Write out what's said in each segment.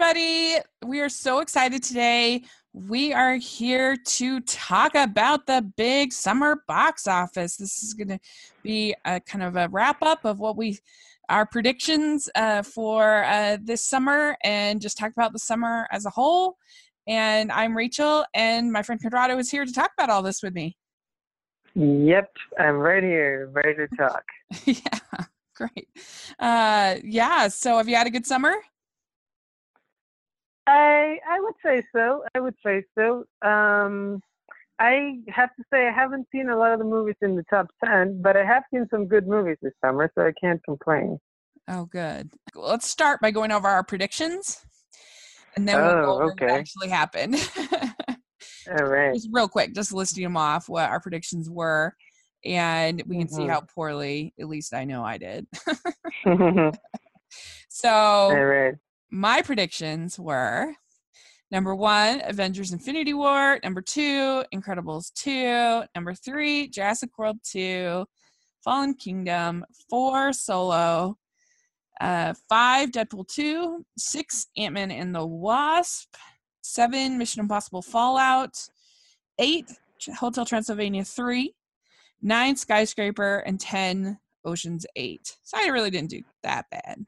everybody. We are so excited today. We are here to talk about the big summer box office. This is going to be a kind of a wrap up of what we our predictions uh, for uh, this summer and just talk about the summer as a whole. And I'm Rachel, and my friend Conrado is here to talk about all this with me. Yep, I'm right here, ready to talk. yeah, great. Uh, yeah, so have you had a good summer? I I would say so. I would say so. Um, I have to say I haven't seen a lot of the movies in the top ten, but I have seen some good movies this summer, so I can't complain. Oh, good. Let's start by going over our predictions, and then we'll Oh, go over what actually happened. All right. just real quick, just listing them off what our predictions were, and we can see Mhm. how poorly, at least I know I did. So right. My predictions were number one, Avengers Infinity War, number two, Incredibles 2, number three, Jurassic World 2, Fallen Kingdom, four, Solo, uh, five, Deadpool 2, six, Ant Man and the Wasp, seven, Mission Impossible Fallout, eight, Hotel Transylvania 3, nine, Skyscraper, and 10, Ocean's 8. So I really didn't do that bad.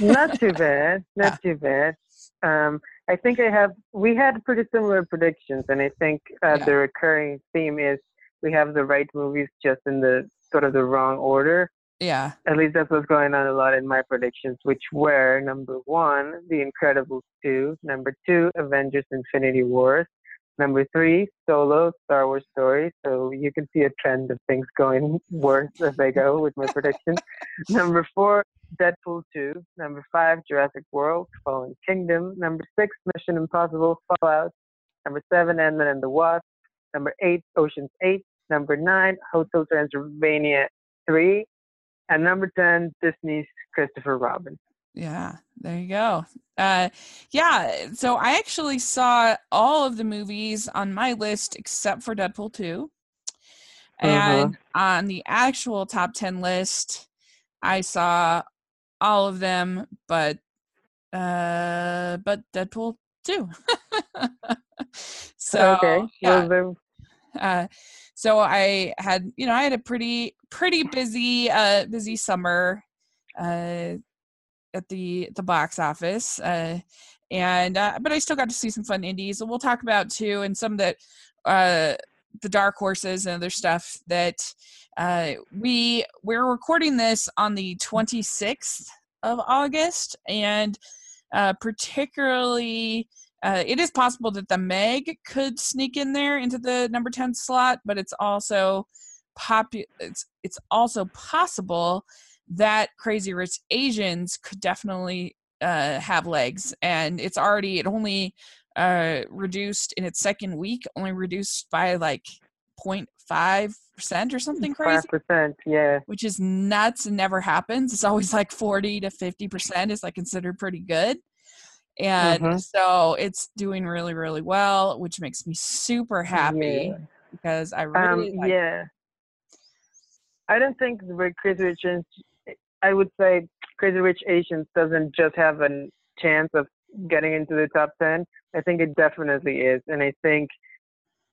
Not too bad. Not too bad. Um, I think I have. We had pretty similar predictions, and I think uh, Yeah. the recurring theme is we have the right movies just in the sort of the wrong order. Yeah. At least that's what's going on a lot in my predictions, which were number one, The Incredibles 2, number two, Avengers Infinity Wars, number three, Solo, Star Wars Story. So you can see a trend of things going worse as they go with my predictions. number four, Deadpool 2, number five, Jurassic World, Fallen Kingdom, number six, Mission Impossible, Fallout, number seven, Ant-Man and the Wasp, number eight, Ocean's 8, number nine, Hotel Transylvania 3, and number 10, Disney's Christopher Robin. Yeah, there you go. Uh, yeah, so I actually saw all of the movies on my list except for Deadpool 2. And on the actual top 10 list, I saw all of them, but uh, but Deadpool 2. so, okay. yeah, uh, so I had, you know, I had a pretty pretty busy uh busy summer uh at the the box office. Uh and uh, but I still got to see some fun indies and we'll talk about too and some that uh the dark horses and other stuff that uh we we're recording this on the 26th of August and uh particularly uh, it is possible that the Meg could sneak in there into the number 10 slot, but it's also popu- it's it's also possible that Crazy Rich Asians could definitely uh, have legs, and it's already it only uh, reduced in its second week, only reduced by like 0.5 percent or something crazy, 5%, yeah. which is nuts and never happens. It's always like 40 to 50 percent is like considered pretty good and Mhm. so it's doing really really well which makes me super happy Yeah. because i Um, really like yeah. I don't think the Crazy Rich Asians, I would say Crazy Rich Asians doesn't just have a chance of getting into the top 10. I think it definitely is. And I think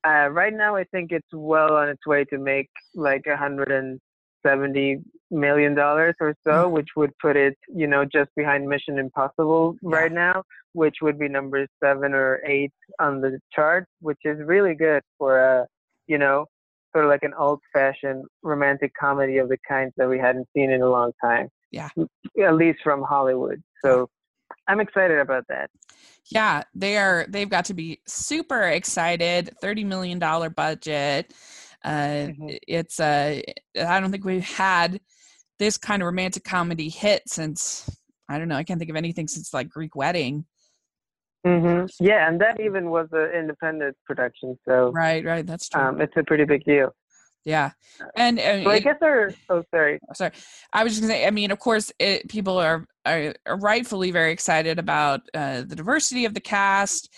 uh, right now, I think it's well on its way to make like a $170 million or so, Mm. which would put it, you know, just behind Mission Impossible right now, which would be number seven or eight on the chart, which is really good for a, you know, sort of like an old-fashioned romantic comedy of the kind that we hadn't seen in a long time. Yeah. At least from Hollywood. So I'm excited about that. yeah they are they've got to be super excited 30 million dollar budget uh Mhm. it's uh i don't think we've had this kind of romantic comedy hit since i don't know i can't think of anything since like greek wedding hmm Yeah, and that even was an independent production, so right right that's true. um, it's a pretty big deal. yeah and, and So I guess our oh sorry, sorry. I was just gonna say i mean of course it, people are, are rightfully very excited about uh, the diversity of the cast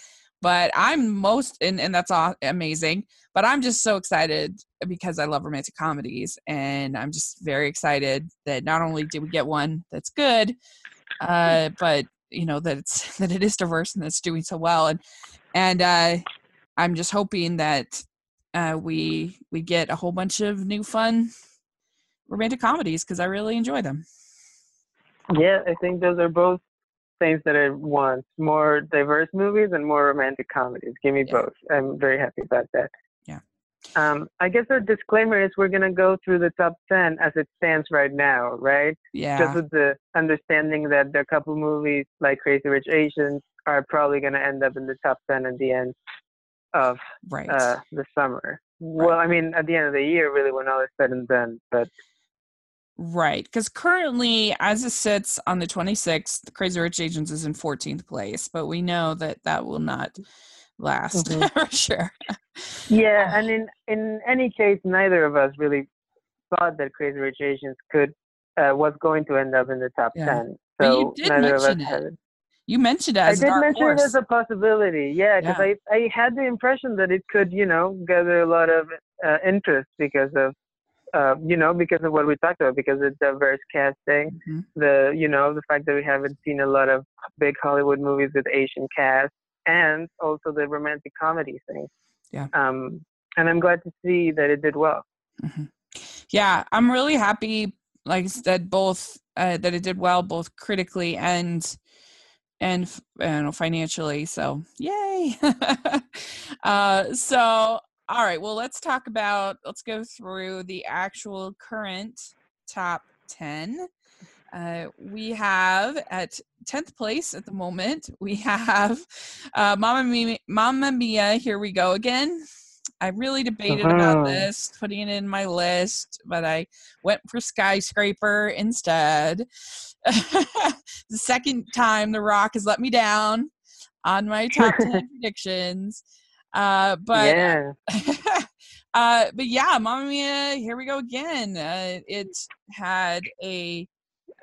but i'm most and, and that's all amazing but i'm just so excited because i love romantic comedies and i'm just very excited that not only did we get one that's good uh, but you know that it's that it is diverse and it's doing so well and and uh i'm just hoping that uh we we get a whole bunch of new fun romantic comedies because i really enjoy them Yeah, I think those are both things that I want. More diverse movies and more romantic comedies. Give me Yeah. both. I'm very happy about that. Um, I guess our disclaimer is we're gonna go through the top ten as it stands right now, right? yeah Just with the understanding that a couple movies like Crazy Rich Asians are probably gonna end up in the top ten at the end of right uh, the summer. Well, I mean, at the end of the year, really, when all is said and done. But Right, because currently, as it sits on the 26th, Crazy Rich Asians is in 14th place, but we know that that will not last Mhm. for sure. Yeah, and in in any case, neither of us really thought that Crazy Rich Asians could uh, was going to end up in the top Yeah. ten. So neither of us it had it. You mentioned it I as a did mention horse. it as a possibility. Yeah, because Yeah. I I had the impression that it could, you know, gather a lot of uh, interest because of. Uh, you know, because of what we talked about, because of diverse casting, Mhm. the you know the fact that we haven't seen a lot of big Hollywood movies with Asian cast, and also the romantic comedy thing. Yeah. Um, and I'm glad to see that it did well. Mhm. Yeah, I'm really happy. Like I said, both uh, that it did well, both critically and and f- I know financially. So yay! uh, so all right, well, let's talk about. Let's go through the actual current top ten. Uh, we have at 10th place at the moment, we have uh, Mamma Mia, Mamma Mia, Here We Go Again. I really debated about Uh-huh. this, putting it in my list, but I went for Skyscraper instead. the second time The Rock has let me down on my top 10 predictions. Uh, but yeah, uh, but yeah, Mamma Mia, here we go again. Uh, it had a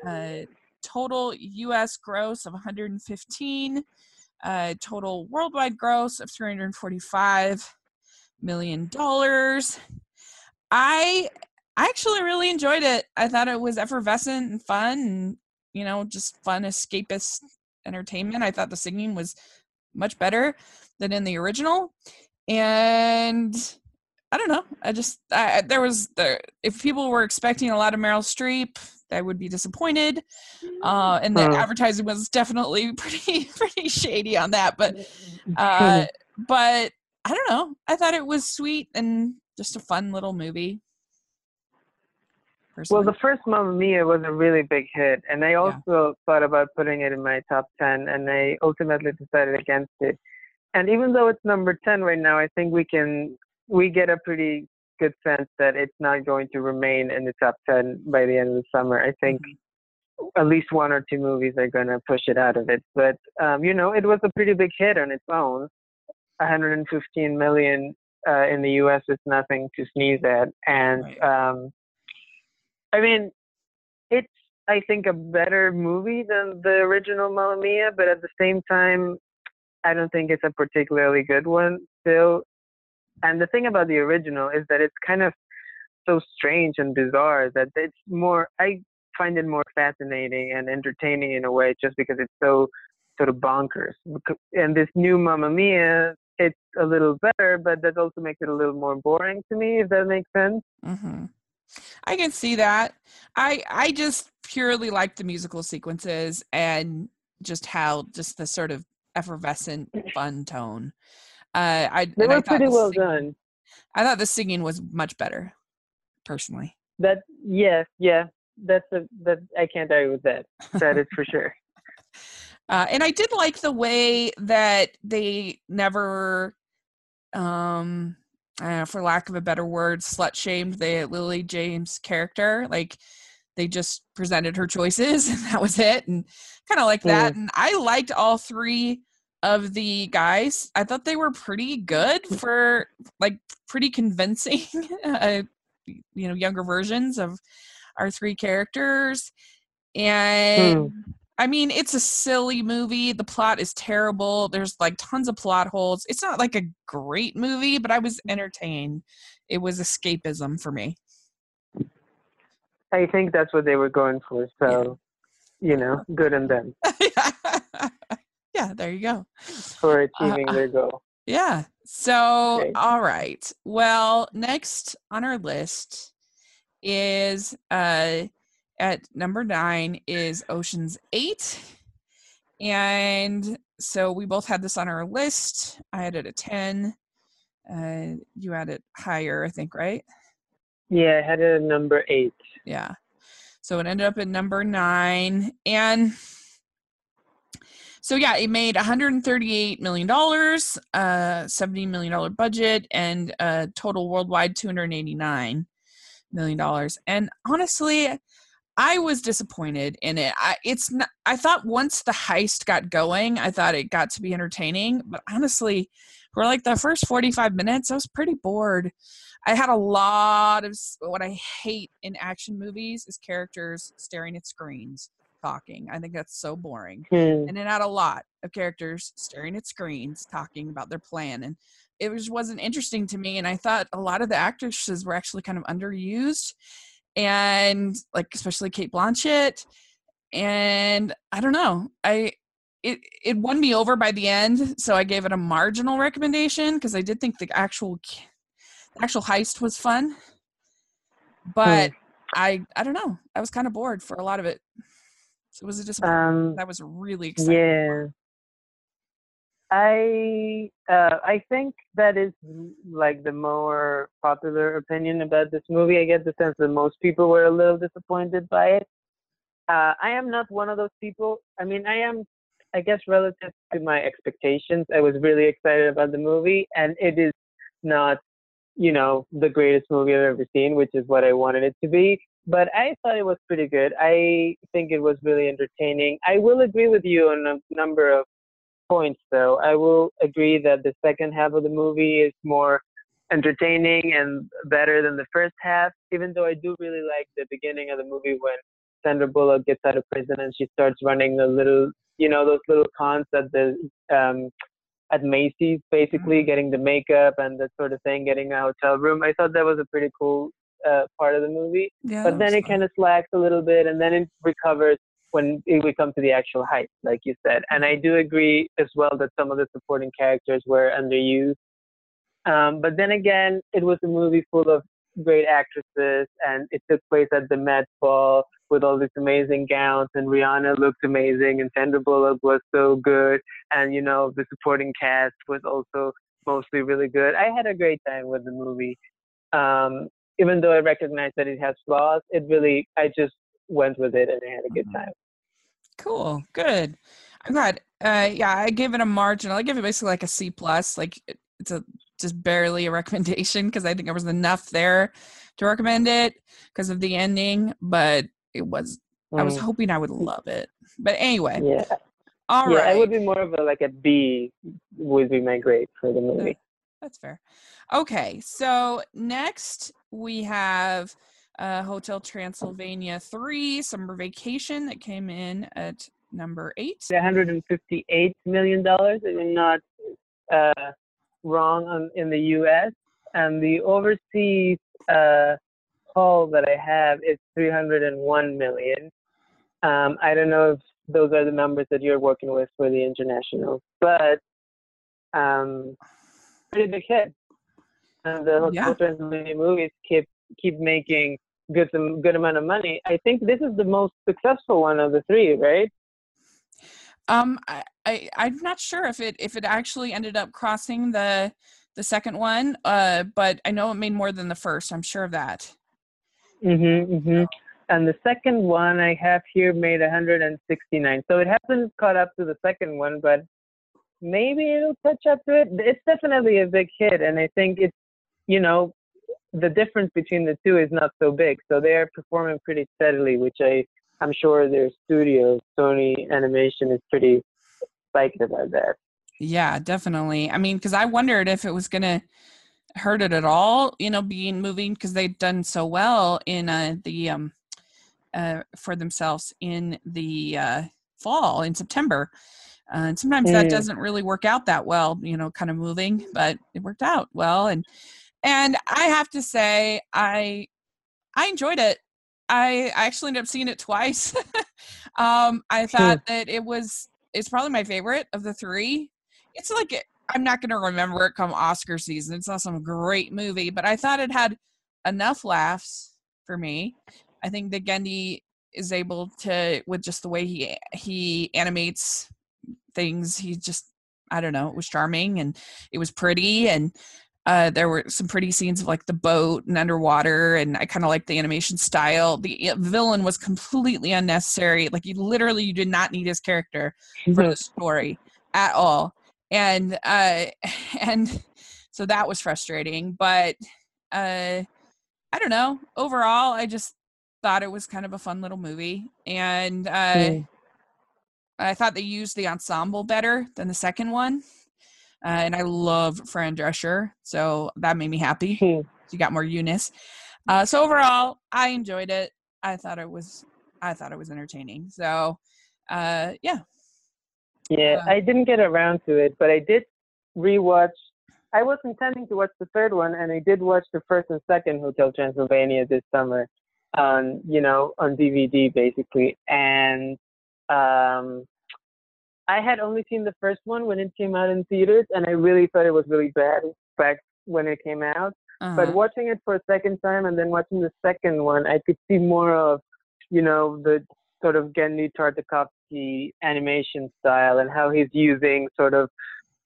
uh, total U.S. gross of 115, uh, total worldwide gross of 345 million dollars. I I actually really enjoyed it. I thought it was effervescent and fun, and you know, just fun escapist entertainment. I thought the singing was much better than in the original, and I don't know. I just I, there was there if people were expecting a lot of Meryl Streep, I would be disappointed. Uh, and the Hmm. advertising was definitely pretty pretty shady on that, but uh, but I don't know. I thought it was sweet and just a fun little movie. well, the first Mamma Mia was a really big hit, and I also thought about putting it in my top ten, and I ultimately decided against it. And even though it's number ten right now, I think we can we get a pretty good sense that it's not going to remain in the top ten by the end of the summer. I think at least one or two movies are going to push it out of it. But um, you know, it was a pretty big hit on its own. 115 million uh, in the U.S. is nothing to sneeze at, and Right. um, I mean, it's I think a better movie than the original Mamma Mia, but at the same time, I don't think it's a particularly good one still. And the thing about the original is that it's kind of so strange and bizarre that it's more. I find it more fascinating and entertaining in a way, just because it's so sort of bonkers. And this new Mamma Mia, it's a little better, but that also makes it a little more boring to me, if that makes sense. hmm I can see that. I I just purely like the musical sequences and just how just the sort of effervescent fun tone. Uh, I They I were thought pretty the well singing- done. I thought the singing was much better, personally. That yes, yeah, that's a that I can't argue with that. That is for sure. Uh, and I did like the way that they never, um, uh, for lack of a better word, slut shamed the Lily James character. Like they just presented her choices and that was it. And kind of like that. And I liked all three of the guys. I thought they were pretty good for like pretty convincing, uh, you know, younger versions of our three characters. And I mean, it's a silly movie. The plot is terrible. There's like tons of plot holes. It's not like a great movie, but I was entertained. It was escapism for me. I think that's what they were going for. So, you know, good on them. yeah, there you go. For achieving uh, their goal. Yeah. So, okay. all right. Well, next on our list is uh at number nine is Ocean's Eight. And so we both had this on our list. I had it at 10. Uh, you had it higher, I think, right? Yeah, I had it at number eight. Yeah. So it ended up at number nine. And so yeah, it made 138 million dollars, uh, 70 million dollar budget, and a total worldwide 289 million dollars. And honestly, I was disappointed in it. I it's not, I thought once the heist got going, I thought it got to be entertaining, but honestly, for like the first 45 minutes, I was pretty bored. I had a lot of what I hate in action movies is characters staring at screens talking. I think that's so boring. Hmm. And it had a lot of characters staring at screens talking about their plan and it was wasn't interesting to me and I thought a lot of the actresses were actually kind of underused and like especially Cate Blanchett. And I don't know. I it it won me over by the end, so I gave it a marginal recommendation because I did think the actual the actual heist was fun. But hmm. I I don't know. I was kind of bored for a lot of it. So it was a disappointment. Um, that was really exciting. Yeah. I uh, I think that is like the more popular opinion about this movie. I get the sense that most people were a little disappointed by it. Uh, I am not one of those people. I mean, I am, I guess, relative to my expectations. I was really excited about the movie, and it is not, you know, the greatest movie I've ever seen, which is what I wanted it to be. But I thought it was pretty good. I think it was really entertaining. I will agree with you on a number of points, though. I will agree that the second half of the movie is more entertaining and better than the first half, even though I do really like the beginning of the movie when Sandra Bullock gets out of prison and she starts running the little, you know, those little cons at the um, at Macy's, basically mm-hmm. getting the makeup and that sort of thing, getting a hotel room. I thought that was a pretty cool uh, part of the movie. Yeah, but then it kind of slacks a little bit, and then it recovers when we come to the actual height, like you said. And I do agree as well that some of the supporting characters were underused. Um, but then again, it was a movie full of great actresses, and it took place at the Met Ball with all these amazing gowns, and Rihanna looked amazing, and Sandra Bullock was so good, and you know the supporting cast was also mostly really good. I had a great time with the movie. Um, even though I recognize that it has flaws, it really I just went with it and I had a good mm-hmm. time. Cool. Good. I'm glad. Uh, yeah, I gave it a marginal. I give it basically like a C plus. Like it's a just barely a recommendation because I think there was enough there to recommend it because of the ending, but it was. Mm. I was mm. hoping I would love it, but anyway. Yeah. All yeah, right. it would be more of a like a B would be my grade for the movie. That's fair. Okay, so next we have uh, Hotel Transylvania 3, Summer Vacation, that came in at number eight. $158 million, if I'm not uh, wrong, on, in the US. And the overseas uh, haul that I have is 301 million. Um, I don't know if those are the numbers that you're working with for the international, but um, pretty big hit. And the yeah. Transylvania movies keep keep making good some good amount of money. I think this is the most successful one of the three, right? Um, I, I I'm not sure if it if it actually ended up crossing the the second one, uh, but I know it made more than the first. I'm sure of that. Mhm, mhm. And the second one I have here made 169, so it hasn't caught up to the second one, but maybe it'll catch up to it. It's definitely a big hit, and I think it's you know the difference between the two is not so big. So they are performing pretty steadily, which I I'm sure their studio, Sony Animation, is pretty psyched about that. Yeah, definitely. I mean, because I wondered if it was gonna hurt it at all, you know, being moving because they'd done so well in uh, the um uh, for themselves in the uh, fall in September. Uh, and sometimes mm. that doesn't really work out that well, you know, kind of moving, but it worked out well. And and I have to say, I I enjoyed it. I, I actually ended up seeing it twice. um, I thought that it was it's probably my favorite of the three. It's like I'm not going to remember it come Oscar season. It's not some great movie, but I thought it had enough laughs for me. I think that Genndy is able to with just the way he he animates things. He just I don't know, it was charming and it was pretty and uh, there were some pretty scenes of like the boat and underwater, and I kind of like the animation style. The villain was completely unnecessary. Like, you literally, you did not need his character for the story at all, and uh, and so that was frustrating. But uh, I don't know. Overall, I just thought it was kind of a fun little movie, and uh, mm. I thought they used the ensemble better than the second one. Uh, and I love Fran Drescher, so that made me happy. Hmm. She got more Eunice. Uh, so overall, I enjoyed it. I thought it was, I thought it was entertaining. So, uh, yeah. Yeah, uh, I didn't get around to it, but I did rewatch. I was intending to watch the third one, and I did watch the first and second Hotel Transylvania this summer, on you know on DVD basically, and um, I had only seen the first one when it came out in theaters, and I really thought it was really bad back when it came out. Uh-huh. But watching it for a second time and then watching the second one, I could see more of, you know, the sort of Genndy Tartakovsky animation style and how he's using sort of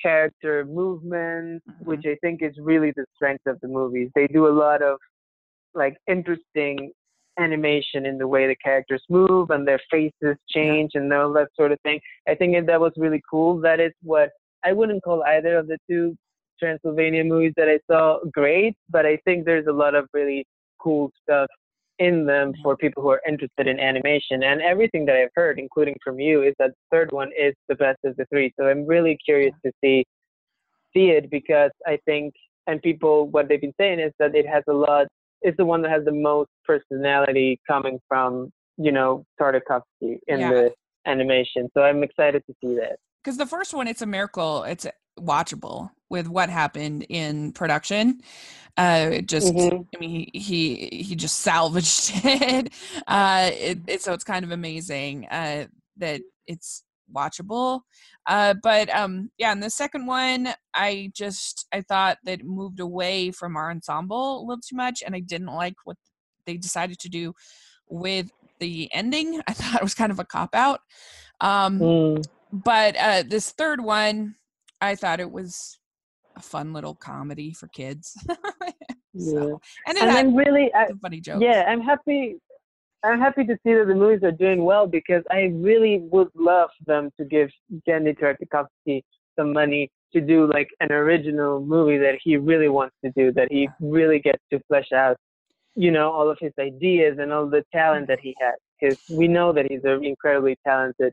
character movements, uh-huh. which I think is really the strength of the movies. They do a lot of like interesting animation in the way the characters move and their faces change and all that sort of thing. I think that was really cool. That is what I wouldn't call either of the two Transylvania movies that I saw great, but I think there's a lot of really cool stuff in them for people who are interested in animation. And everything that I've heard, including from you, is that the third one is the best of the three. So I'm really curious to see see it because I think and people what they've been saying is that it has a lot is the one that has the most personality coming from you know Tartakovsky in yeah. the animation. So I'm excited to see that. Because the first one, it's a miracle. It's watchable with what happened in production. Uh, it just, mm-hmm. I mean, he, he, he just salvaged it. Uh, it, it. So it's kind of amazing uh, that it's watchable. Uh, but um, yeah, in the second one, I just I thought that moved away from our ensemble a little too much, and I didn't like what they decided to do with the ending. I thought it was kind of a cop out. Um, mm. But uh, this third one, I thought it was a fun little comedy for kids. so, yeah. and, and I'm really I, funny jokes. Yeah, I'm happy I'm happy to see that the movies are doing well because I really would love them to give Genndy Tartakovsky some money to do like an original movie that he really wants to do, that he really gets to flesh out, you know, all of his ideas and all the talent that he has. Because we know that he's an incredibly talented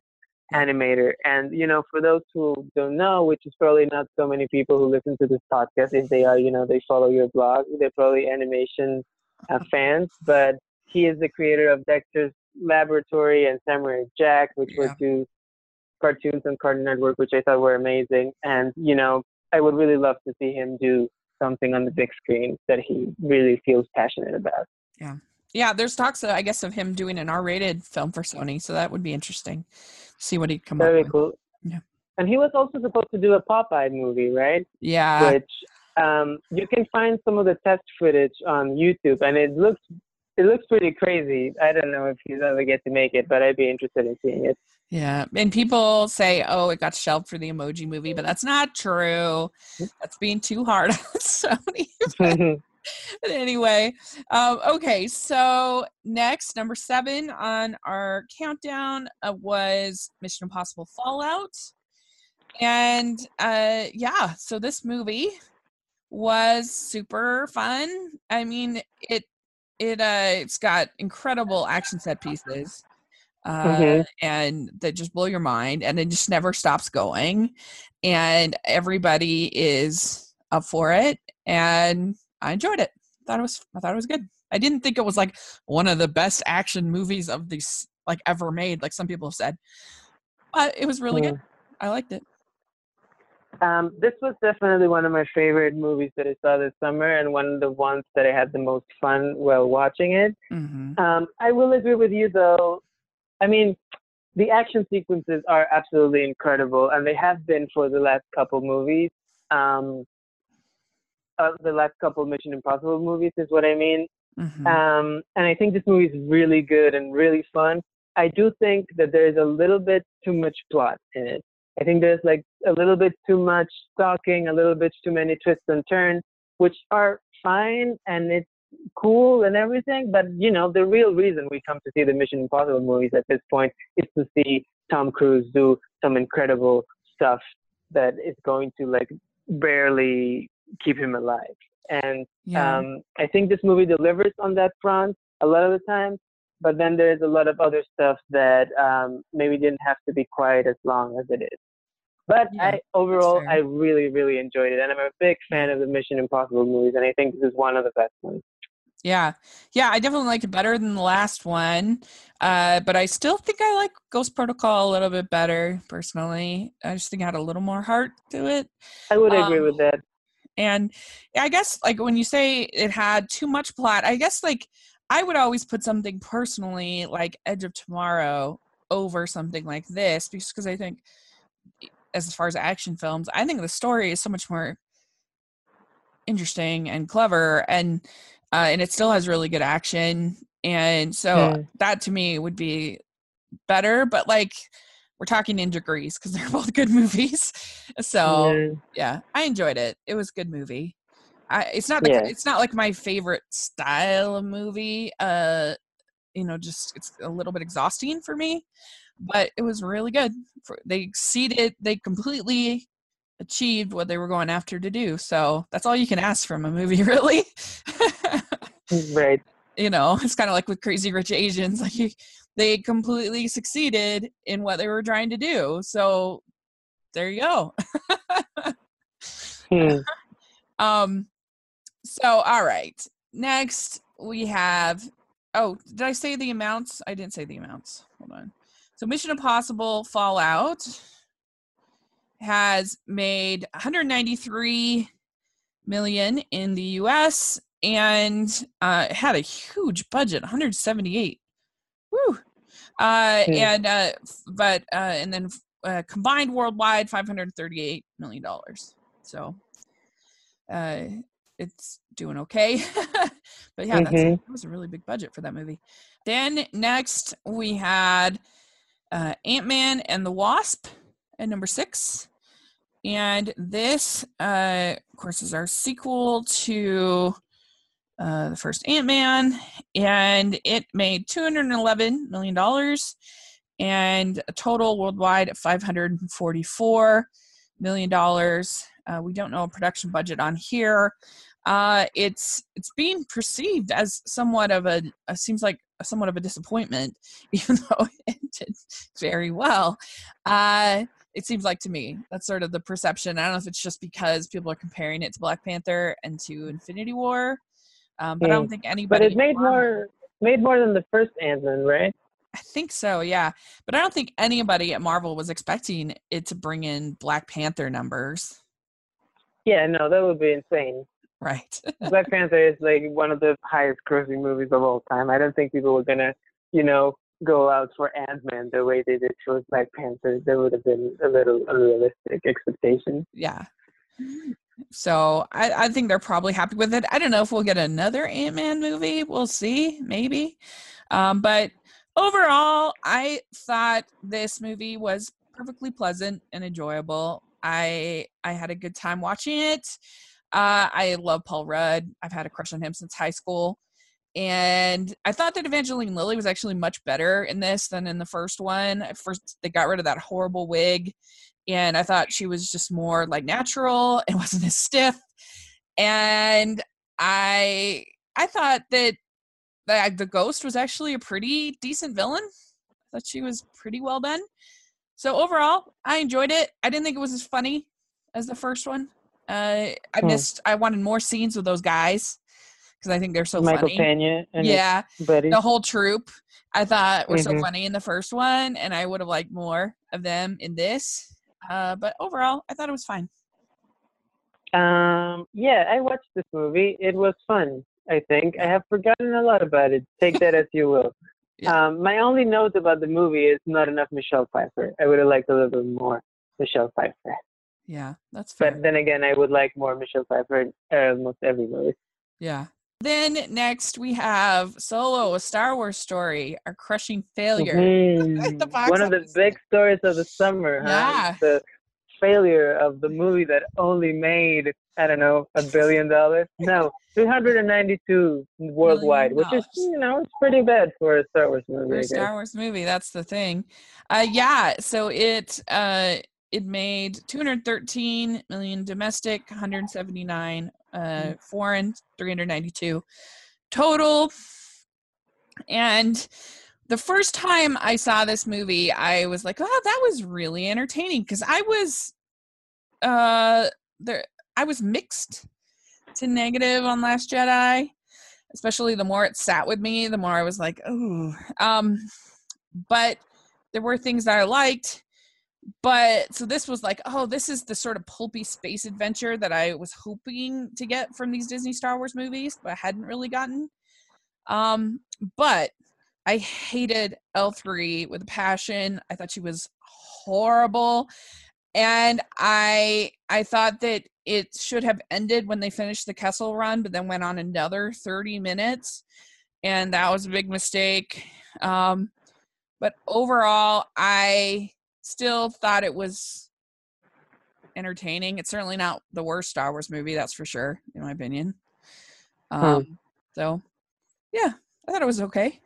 animator. And, you know, for those who don't know, which is probably not so many people who listen to this podcast, if they are, you know, they follow your blog, they're probably animation uh, fans. But he is the creator of Dexter's Laboratory and Samurai Jack, which yeah. were two cartoons on Cartoon Network, which I thought were amazing. And you know, I would really love to see him do something on the big screen that he really feels passionate about. Yeah. Yeah, there's talks, uh, I guess, of him doing an R-rated film for Sony, so that would be interesting. See what he'd come Very up with. Very cool. Yeah. And he was also supposed to do a Popeye movie, right? Yeah. Which um, you can find some of the test footage on YouTube, and it looks it looks pretty crazy. I don't know if he's ever get to make it, but I'd be interested in seeing it. Yeah, and people say, "Oh, it got shelved for the Emoji Movie," but that's not true. That's being too hard on Sony. but anyway, um, okay. So next, number seven on our countdown uh, was Mission Impossible Fallout, and uh, yeah, so this movie was super fun. I mean, it it uh it's got incredible action set pieces uh mm-hmm. and that just blow your mind and it just never stops going and everybody is up for it and i enjoyed it thought it was i thought it was good i didn't think it was like one of the best action movies of these like ever made like some people have said but it was really mm. good i liked it um, this was definitely one of my favorite movies that I saw this summer, and one of the ones that I had the most fun while watching it. Mm-hmm. Um, I will agree with you, though. I mean, the action sequences are absolutely incredible, and they have been for the last couple movies. Um, uh, the last couple Mission Impossible movies is what I mean. Mhm. Um, and I think this movie is really good and really fun. I do think that there is a little bit too much plot in it. I think there's like a little bit too much talking, a little bit too many twists and turns, which are fine and it's cool and everything. But you know, the real reason we come to see the Mission Impossible movies at this point is to see Tom Cruise do some incredible stuff that is going to like barely keep him alive. And yeah. um, I think this movie delivers on that front a lot of the time, but then there's a lot of other stuff that um, maybe didn't have to be quite as long as it is. But Yeah, I overall. I really, really enjoyed it, and I'm a big fan of the Mission Impossible movies, and I think this is one of the best ones. Yeah. Yeah, I definitely liked it better than the last one. Uh, but I still think I like Ghost Protocol a little bit better personally. I just think it had a little more heart to it. I would agree Um, with that. And I guess like when you say it had too much plot, I guess like I would always put something personally like Edge of Tomorrow over something like this because I think as far as action films, I think the story is so much more interesting and clever and uh, and it still has really good action and so Yeah. that to me would be better but like we're talking in degrees because they're both good movies so Yeah. yeah i enjoyed it it was a good movie I, it's not the, Yeah. it's not like my favorite style of movie uh you know just it's a little bit exhausting for me but it was really good for, they exceeded they completely achieved what they were going after to do so that's all you can ask from a movie really Right. you know it's kind of like with crazy rich asians like they completely succeeded in what they were trying to do so there you go Hmm. um so all right next we have oh did i say the amounts i didn't say the amounts hold on so mission impossible fallout has made 193 million in the us and uh had a huge budget 178 Woo. uh Hmm. and uh but uh and then uh, combined worldwide 538 million dollars so uh it's doing okay but yeah that's Mhm. that was a really big budget for that movie then next we had uh ant-man and the wasp at number six. And this uh of course is our sequel to uh the first ant-man. And it made 211 million dollars and a total worldwide of 544 million dollars. Uh, we don't know a production budget on here. Uh, it's it's being perceived as somewhat of a, a seems like somewhat of a disappointment even though it did very well uh, it seems like to me that's sort of the perception i don't know if it's just because people are comparing it to black panther and to infinity war um, but i don't Mm. think anybody But it made more made more than the first Ant-Man, right? I think so, yeah. But I don't think anybody at Marvel was expecting it to bring in Black Panther numbers. Yeah, no, that would be insane. Right. Black Panther is like one of the highest grossing movies of all time. I don't think people were gonna, you know, go out for Ant Man the way they did for Black Panther. There would have been a little unrealistic expectation. yeah. So I, I think they're probably happy with it. I don't know if we'll get another Ant Man movie. We'll see, maybe. Um, but overall, I thought this movie was perfectly pleasant and enjoyable. I I had a good time watching it. Uh, I love Paul Rudd. I've had a crush on him since high school. And I thought that Evangeline Lilly was actually much better in this than in the first one. At first, they got rid of that horrible wig, and I thought she was just more like natural and wasn't as stiff. And I I thought that the, the ghost was actually a pretty decent villain. I thought she was pretty well done. So overall, I enjoyed it. I didn't think it was as funny as the first one. Uh, I Hmm. missed. I wanted more scenes with those guys because I think they're so Michael funny. Pena and yeah, the whole troop I thought were so Mhm. funny in the first one, and I would have liked more of them in this. Uh, but overall, I thought it was fine. Um, yeah, I watched this movie. It was fun. I think I have forgotten a lot about it. Take that as you will. Yeah. Um, my only note about the movie is not enough Michelle Pfeiffer. I would have liked a little bit more Michelle Pfeiffer. Yeah, that's fair. But then again, I would like more Michelle Pfeiffer in almost every movie. Yeah. Then next we have Solo, a Star Wars story, a crushing failure. Mhm. Box One of the big stories of the summer, huh? Yeah. The failure of the movie that only made, I don't know, a billion dollars. No, 292 worldwide, which is, you know, it's pretty bad for a Star Wars movie. For a. Star Wars movie, that's the thing. Uh yeah, so it uh it made 213 million domestic, 179 uh Mm. foreign, 392 total. And the first time I saw this movie, I was like, "Oh, that was really entertaining." Because I was, uh, there, I was mixed to negative on Last Jedi. Especially the more it sat with me, the more I was like, "Oh." Um, but there were things that I liked. But so this was like, oh, this is the sort of pulpy space adventure that I was hoping to get from these Disney Star Wars movies, but I hadn't really gotten. Um, but I hated L3 with a passion. I thought she was horrible. And I I thought that it should have ended when they finished the Kessel run, but then went on another 30 minutes. And that was a big mistake. Um, but overall, I still thought it was entertaining. It's certainly not the worst Star Wars movie, that's for sure, in my opinion. Um, so yeah, I thought it was okay.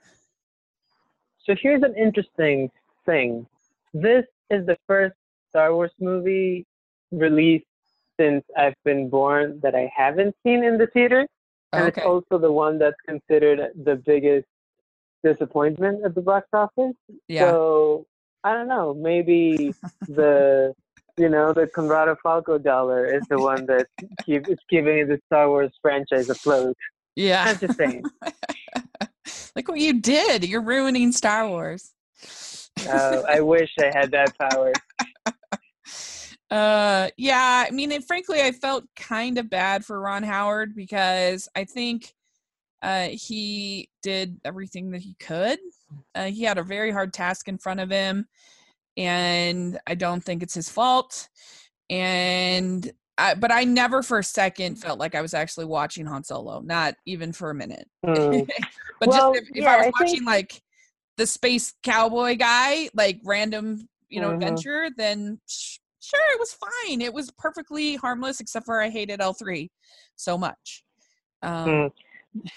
So here's an interesting thing. This is the first Star Wars movie released since I've been born that I haven't seen in the theater. And Okay. it's also the one that's considered the biggest disappointment at the box office. Yeah. So I don't know. Maybe the you know the Conrado Falco dollar is the one that keep, is keeping the Star Wars franchise afloat. yeah. I'm just saying. Look what you did. You're ruining Star Wars. Uh, I wish I had that power. Uh, yeah. I mean, frankly, I felt kind of bad for Ron Howard because I think uh, he did everything that he could. Uh, he had a very hard task in front of him, and I don't think it's his fault. And I, but I never for a second felt like I was actually watching Han Solo, not even for a minute. Hmm. but Well, just if, if yeah, I was I think- watching like the space cowboy guy, like random, you know, Mhm. adventure, then sh- sure, it was fine. It was perfectly harmless, except for I hated L three so much. Um, Hmm.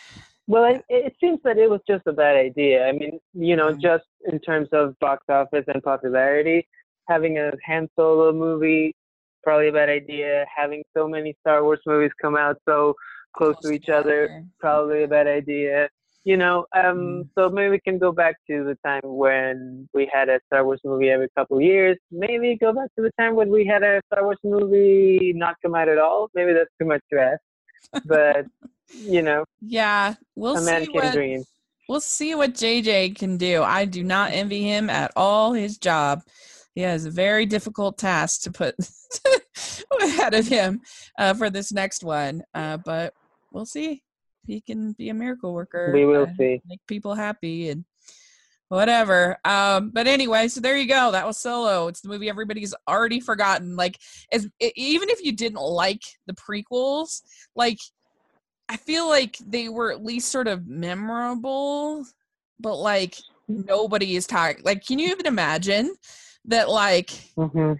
Well, it, it seems that it was just a bad idea. I mean, you know, Mhm. just in terms of box office and popularity, having a Han Solo movie probably a bad idea. Having so many Star Wars movies come out so close to each other, probably a bad idea. You know, um, Mm. so maybe we can go back to the time when we had a Star Wars movie every couple of years. Maybe go back to the time when we had a Star Wars movie not come out at all. Maybe that's too much to ask. But you know, Yeah, we'll see what dream. we'll see what JJ can do. I do not envy him at all his job. He has a very difficult task to put ahead of him uh, for this next one. Uh, but we'll see if he can be a miracle worker. We will see. Make people happy and whatever. Um, but anyway, so there you go. That was Solo. It's the movie everybody's already forgotten. Like, as even if you didn't like the prequels, like I feel like they were at least sort of memorable, but like nobody is talking. Like, can you even imagine that like hmm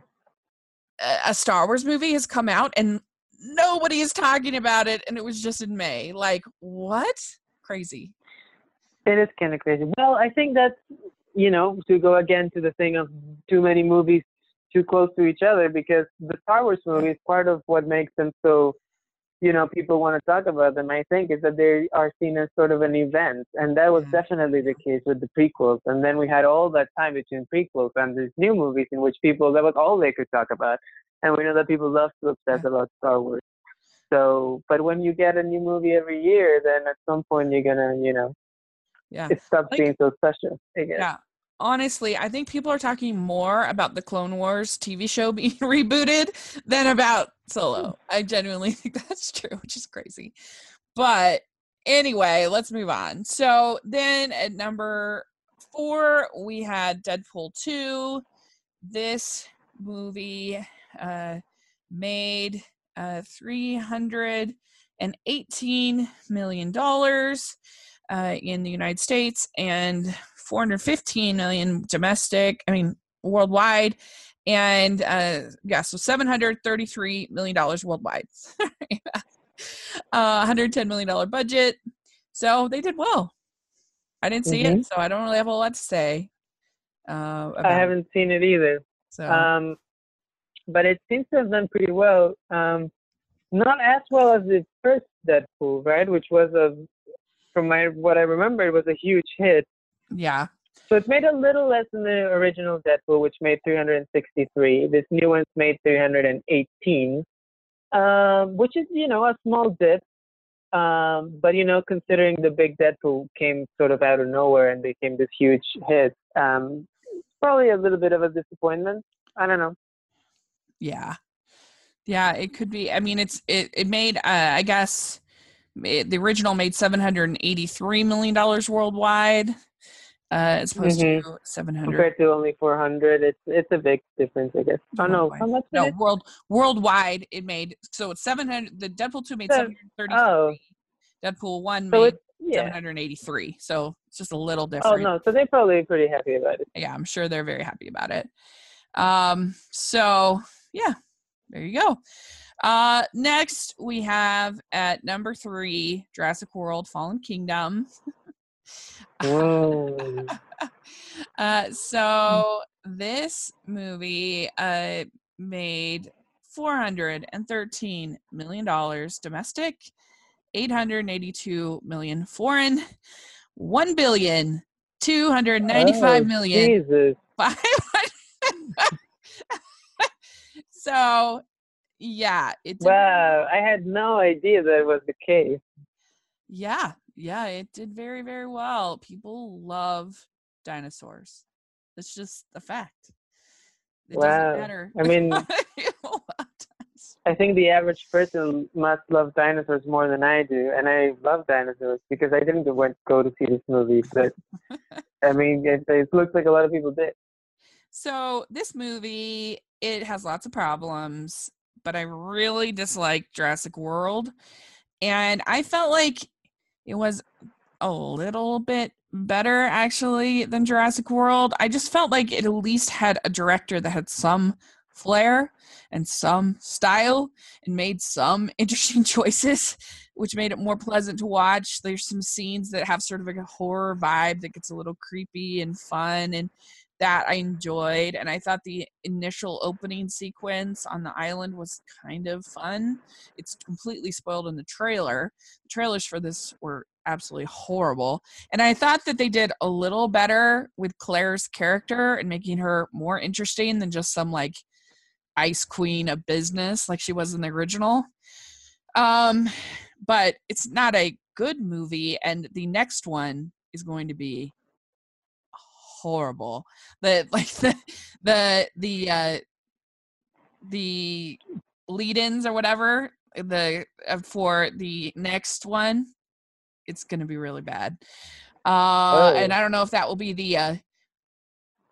a a Star Wars movie has come out and nobody is talking about it, and it was just in May? Like, what? Crazy. It is kind of crazy. Well, I think that's you know to go again to the thing of too many movies too close to each other because the Star Wars movie is part of what makes them so you know people want to talk about them. I think is that they are seen as sort of an event, and that was Yeah. definitely the case with the prequels. And then we had all that time between prequels and these new movies in which people that was all they could talk about. And we know that people love to obsess about Star Wars. So, but when you get a new movie every year, then at some point you're gonna, you know, Yeah. it stops Like- being so special. I guess. Yeah. Honestly, I think people are talking more about the Clone Wars TV show being rebooted than about Solo. I genuinely think that's true, which is crazy. But anyway, let's move on. So then at number four, we had Deadpool 2. This movie uh, made uh, $318 million uh, in the United States and 415 million domestic, I mean, worldwide. And uh, yeah, so 733 million dollars worldwide. uh, 110 million dollar budget. So they did well. I didn't see Mhm. it, so I don't really have a lot to say. Uh, I haven't seen it either. So Um, but it seems to have done pretty well. Um, not as well as the first Deadpool, right? Which was a, from my what I remember, it was a huge hit. Yeah, So it made a little less than the original Deadpool, which made 363. This new one's made 318, um, which is you know a small dip. Um, but you know, considering the big Deadpool came sort of out of nowhere and became this huge hit, um, it's probably a little bit of a disappointment. I don't know. yeah, yeah. It could be. I mean, it's it. It made. Uh, I guess it, the original made 783 million dollars worldwide, uh, as opposed Mhm. to 700. compared to only 400 it's it's a big difference i guess oh no how much No, it? world worldwide it made so it's 700. The Deadpool 2 made So- 733. oh Deadpool 1 so made yeah 783. So it's just a little different. oh no so they're probably pretty happy about it yeah, I'm sure they're very happy about it. Um, so yeah, there you go. Uh, next we have at number three, Jurassic World: Fallen Kingdom. Whoa. uh, so this movie uh made 413 million dollars domestic 882 million foreign 1 billion 295 Oh, million jesus. so, yeah, it wow i had no idea that was the case. Yeah, yeah, it did very, very well. People love dinosaurs. It's just a fact. It Wow. doesn't matter. I mean- People love dinosaurs. i think the average person must love dinosaurs more than i do and i love dinosaurs because i didn't went go to see this movie but i mean it, it looks like a lot of people did So this movie, it has lots of problems, but I really dislike Jurassic World. And I felt like it was a little bit better actually than Jurassic World. I just felt like it at least had a director that had some flair and some style and made some interesting choices which made it more pleasant to watch. There's some scenes that have sort of like a horror vibe that gets a little creepy and fun and that I enjoyed. And I thought the initial opening sequence on the island was kind of fun. It's completely spoiled in the trailer. The trailers for this were absolutely horrible. And I thought that they did a little better with Claire's character and making her more interesting than just some like ice queen of business like she was in the original. Um, but it's not a good movie, and the next one is going to be horrible. The like the the the uh the lead-ins or whatever the uh, for the next one it's going to be really bad uh and Oh. i don't know if that will be the uh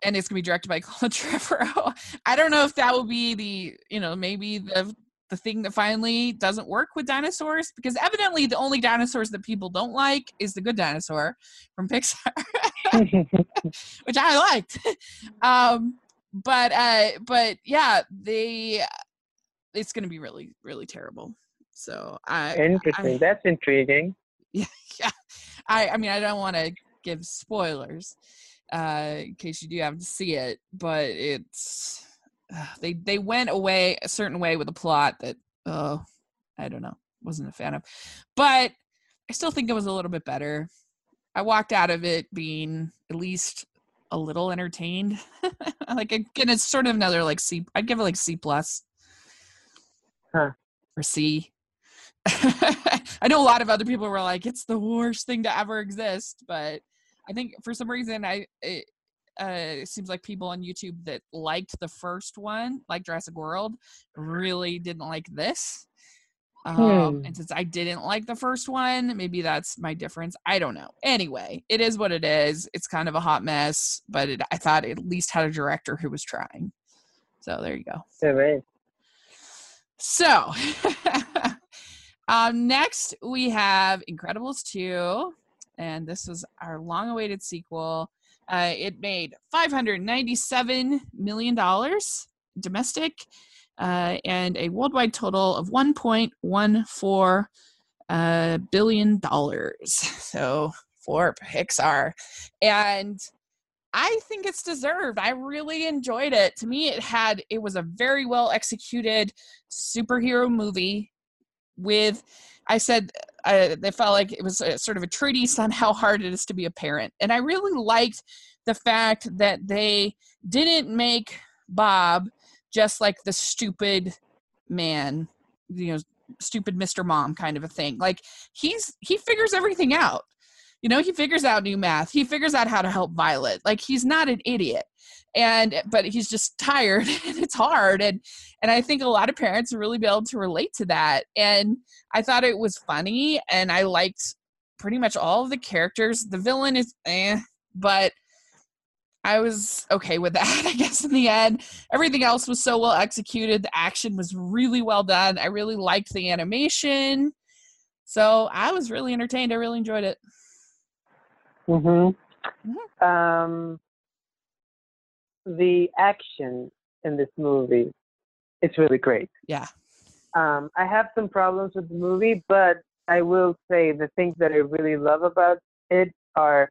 and it's going to be directed by Colin Trevorrow. I don't know if that will be the, you know, maybe the the thing that finally doesn't work with dinosaurs because evidently the only dinosaurs that people don't like is the good dinosaur from Pixar. which I liked. um, but uh, but yeah, they it's gonna be really really terrible. So I interesting I- that's intriguing yeah, I I mean I don't want to give spoilers uh, in case you do have to see it, but it's uh, they they went away a certain way with a plot that oh I don't know wasn't a fan of, but I still think it was a little bit better. I walked out of it being at least a little entertained. like again, it's sort of another like C. I'd give it like C plus. Huh. Or C. I know a lot of other people were like, it's the worst thing to ever exist, but I think for some reason I it, uh, it seems like people on YouTube that liked the first one, like Jurassic World, really didn't like this. Um, Hmm. and since I didn't like the first one, maybe that's my difference. I don't know. Anyway, it is what it is. It's kind of a hot mess, but it, I thought it at least had a director who was trying. So there you go. So right. So, um, next we have Incredibles 2, and this was our long awaited sequel. Uh, it made $597 million domestic uh, and a worldwide total of $1.14 uh, billion dollars. So, for Pixar. And I think it's deserved. I really enjoyed it. To me, it had it was a very well executed superhero movie with I said uh, they felt like it was a, sort of a treatise on how hard it is to be a parent. And I really liked the fact that they didn't make Bob just like the stupid man, you know, stupid Mr. Mom kind of a thing. Like he's he figures everything out. You know, he figures out new math. He figures out how to help Violet. Like he's not an idiot. And but he's just tired and it's hard. And and I think a lot of parents really be able to relate to that. And I thought it was funny and I liked pretty much all of the characters. The villain is eh, but I was okay with that, I guess, in the end. Everything else was so well executed. The action was really well done. I really liked the animation. So I was really entertained. I really enjoyed it. Mhm. Mhm. Um, the action in this movie, it's really great. Yeah. Um, I have some problems with the movie, but I will say the things that I really love about it are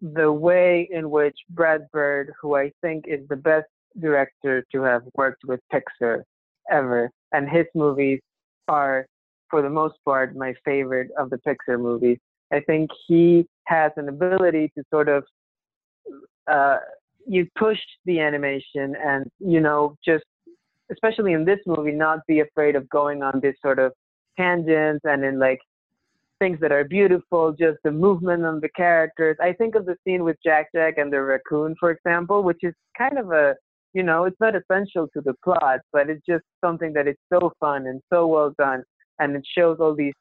the way in which Brad Bird, who I think is the best director to have worked with Pixar ever, and his movies are, for the most part, my favorite of the Pixar movies. I think he has an ability to sort of uh, you push the animation and you know just especially in this movie not be afraid of going on this sort of tangents and in like things that are beautiful just the movement of the characters. I think of the scene with jack jack and the raccoon for example which is kind of a you know it's not essential to the plot but it's just something that is so fun and so well done and it shows all these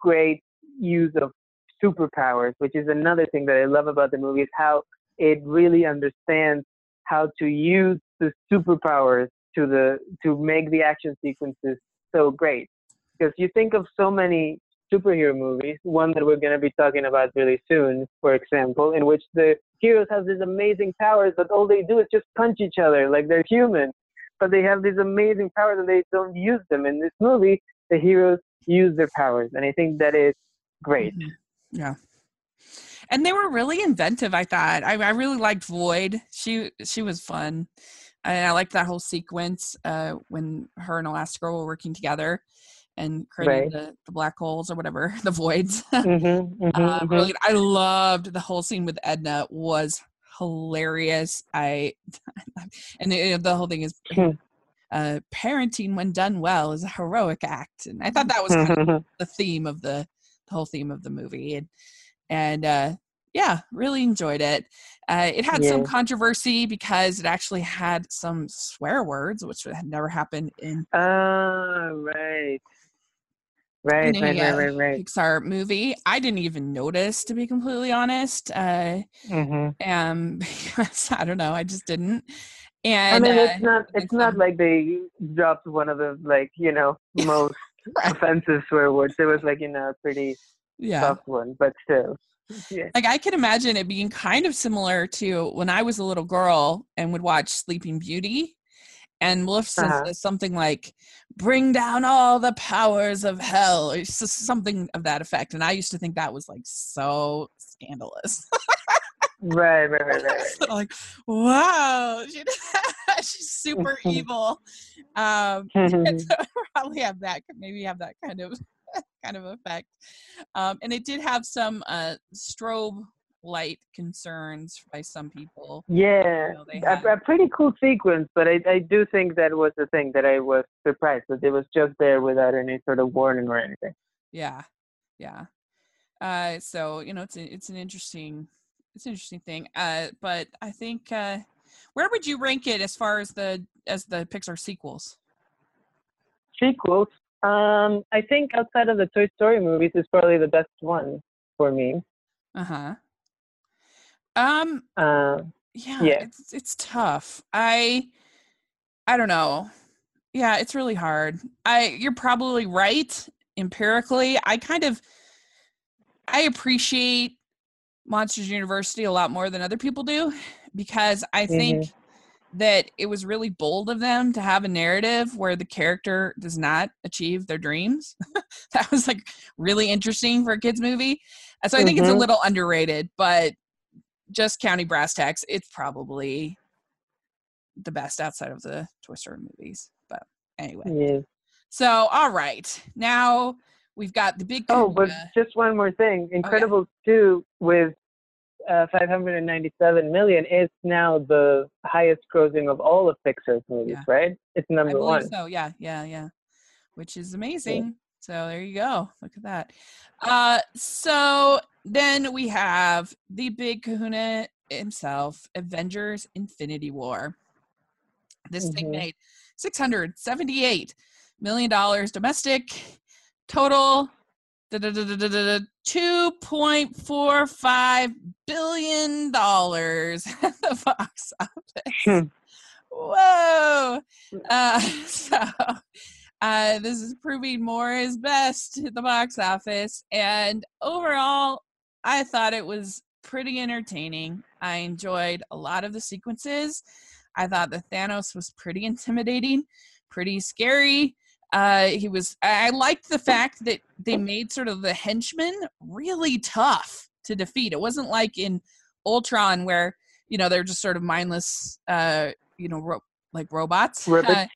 great use of superpowers which is another thing that i love about the movie is how it really understands how to use the superpowers to the to make the action sequences so great. Because you think of so many superhero movies, one that we're going to be talking about really soon, for example, in which the heroes have these amazing powers, but all they do is just punch each other like they're human. But they have these amazing powers and they don't use them. In this movie, the heroes use their powers, and I think that is great. Mhm. Yeah. And they were really inventive, I thought. I, I really liked Void. She she was fun. And I liked that whole sequence uh, when her and Elastigirl were working together and creating Right. the, the black holes or whatever, the voids. Mm-hmm, mm-hmm, Uh, really, I loved the whole scene with Edna was hilarious. I and the, the whole thing is Hmm. uh, parenting when done well is a heroic act, and I thought that was kind of the theme of the whole theme of the movie, and and uh, yeah, really enjoyed it. Uh, it had some controversy because it actually had some swear words, which had never happened in Ah, right. Right, right, right, uh, right, right. Pixar movie. I didn't even notice, to be completely honest. Uh, Mm-hmm. um because i don't know i just didn't And I mean, uh, it's not it's not um, like they dropped one of the like you know most. offensive swear words. It was like you know a pretty yeah soft one, but still. Yeah. like i can imagine it being kind of similar to when i was a little girl and would watch sleeping beauty and Maleficent Uh-huh. says something like bring down all the powers of hell or something of that effect and i used to think that was like so scandalous Right, right, right, right. So, like wow she, she's super evil um so probably have that maybe have that kind of kind of effect um and it did have some uh strobe light concerns by some people Yeah, You know, a, a pretty cool sequence, but I, I do think that was the thing that I was surprised that it was just there without any sort of warning or anything. yeah yeah uh so you know it's a, it's an interesting it's an interesting thing uh but i think uh where would you rank it as far as the as the pixar sequels Sequels, Um, I think outside of the Toy Story movies, is probably the best one for me. Uh huh. Um. Uh, yeah, Yeah. It's it's tough. I I don't know. Yeah, it's really hard. I you're probably right empirically. I kind of I appreciate Monsters University a lot more than other people do because I think that it was really bold of them to have a narrative where the character does not achieve their dreams. that was like really interesting for a kids movie. So I think it's a Mhm. little underrated, but just county brass tacks, it's probably the best outside of the Toy Story movies. But anyway, yeah. so all right, now we've got the big. Oh, but just one more thing. yeah. Incredibles 2 with uh, 597 million is now the highest grossing of all of Pixar's movies, Yeah. right? It's number one. so. Yeah, yeah, yeah. Which is amazing. So there you go. Look at that. Uh, so then we have the big Kahuna himself, Avengers: Infinity War. This thing Mhm. made six hundred seventy-eight million dollars domestic. Total two point four five billion dollars at the box office. Hmm. Whoa! Uh, so uh, this is proving more is best at the box office, and overall, I thought it was pretty entertaining. I enjoyed a lot of the sequences. I thought the Thanos was pretty intimidating, pretty scary. Uh, he was. I liked the fact that they made sort of the henchmen really tough to defeat. It wasn't like in Ultron where you know they're just sort of mindless, uh, you know, ro- like robots, uh,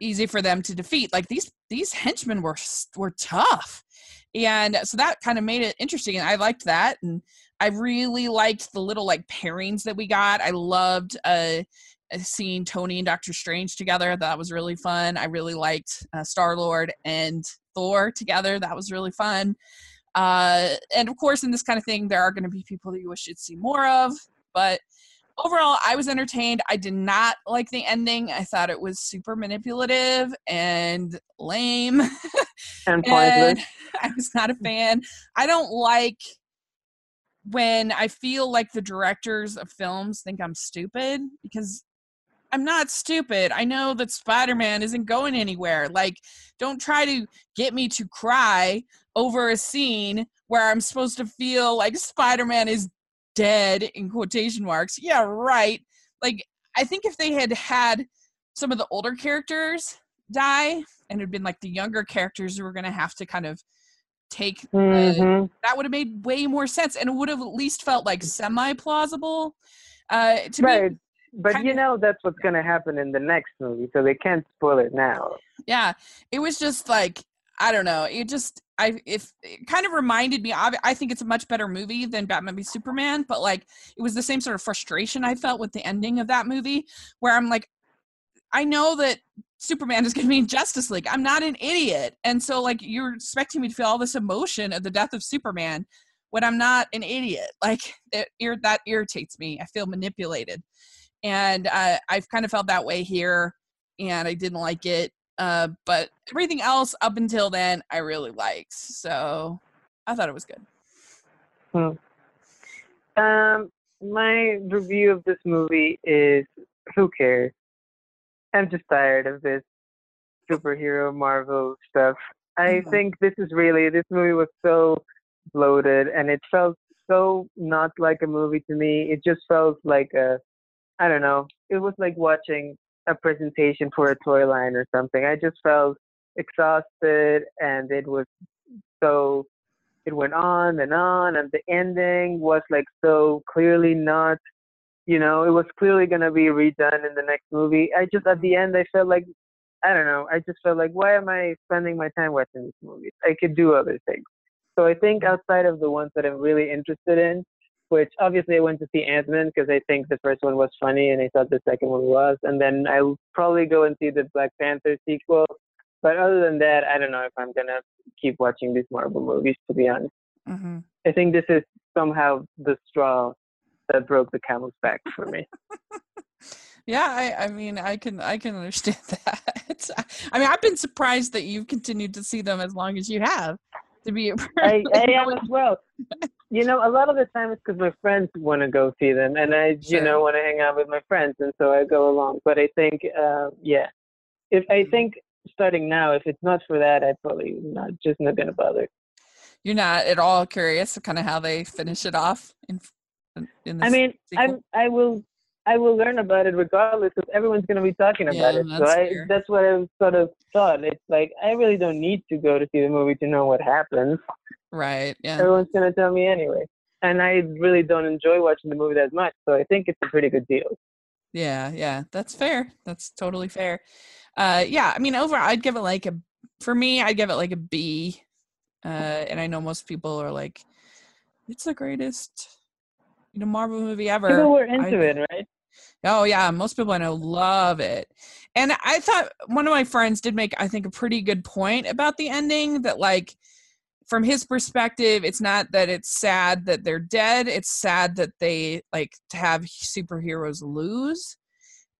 easy for them to defeat. Like these these henchmen were were tough, and so that kind of made it interesting. And I liked that, and I really liked the little like pairings that we got. I loved uh, seeing Tony and Doctor Strange together. That was really fun. I really liked uh, Star Lord and Thor together. That was really fun. Uh, and of course, in this kind of thing, there are going to be people that you wish you'd see more of. But overall, I was entertained. I did not like the ending. I thought it was super manipulative and lame. And pointless. I was not a fan. I don't like when I feel like the directors of films think I'm stupid because I'm not stupid. I know that Spider Man isn't going anywhere. Like, don't try to get me to cry over a scene where I'm supposed to feel like Spider Man is dead in quotation marks. Yeah, right. Like, I think if they had had some of the older characters die and it had been like the younger characters who were going to have to kind of take uh, hmm that would have made way more sense and it would have at least felt like semi plausible. Uh, to me, Right. But you know that's what's going to happen in the next movie, so they can't spoil it now. yeah it was just like i don't know it just i if it kind of reminded me I, I think it's a much better movie than batman v superman but like it was the same sort of frustration i felt with the ending of that movie where i'm like i know that superman is going to be in justice league i'm not an idiot and so like you're expecting me to feel all this emotion at the death of superman when i'm not an idiot like it, that irritates me i feel manipulated and uh, i've kind of felt that way here and i didn't like it uh, but everything else up until then I really liked. So I thought it was good. Hmm. Um, my review of this movie is who cares? I'm just tired of this superhero Marvel stuff. I Mhm. think this is really this movie was so bloated and it felt so not like a movie to me. It just felt like a I don't know. It was like watching a presentation for a toy line or something. I just felt exhausted and it was so it went on and on and the ending was like so clearly not you know it was clearly to be redone in the next movie i just at the end i felt like i don't know i just felt like why am i spending my time watching this movie i could do other things so i think outside of the ones that i'm really interested in which obviously i went to see ant-man because i think the first one was funny and i thought the second one was and then i'll probably go and see the black panther sequel but other than that i don't know if i'm going to keep watching these marvel movies to be honest Mm-hmm. I think this is somehow the straw that broke the camel's back for me. Yeah, I, I mean, I can, I can understand that. I mean, I've been surprised that you've continued to see them as long as you have. To be, I, I am as well. You know, a lot of the time it's because my friends want to go see them, and I, Sure. you know, want to hang out with my friends, and so I go along. But I think, uh, yeah, if I Mm-hmm. think starting now, if it's not for that, I probably not just not gonna bother. you're not at all curious, kind of how they finish it off in, in I mean, sequel? I'm, I will, I will learn about it regardless, because everyone's gonna be talking about Yeah, it. So that's I, that's what I sort of thought. It's like I really don't need to go to see the movie to know what happens. right? Yeah. Everyone's gonna tell me anyway, and I really don't enjoy watching the movie that much. So I think it's a pretty good deal. Yeah, yeah, that's fair. That's totally fair. Uh, yeah, I mean, overall, I'd give it like a. For me, I'd give it like a B. Uh, and I know most people are like, "It's the greatest, you know, Marvel movie ever." People were into I- it, right? Oh yeah, most people I know love it. And I thought one of my friends did make I think a pretty good point about the ending that like from his perspective it's not that it's sad that they're dead, it's sad that they like to have superheroes lose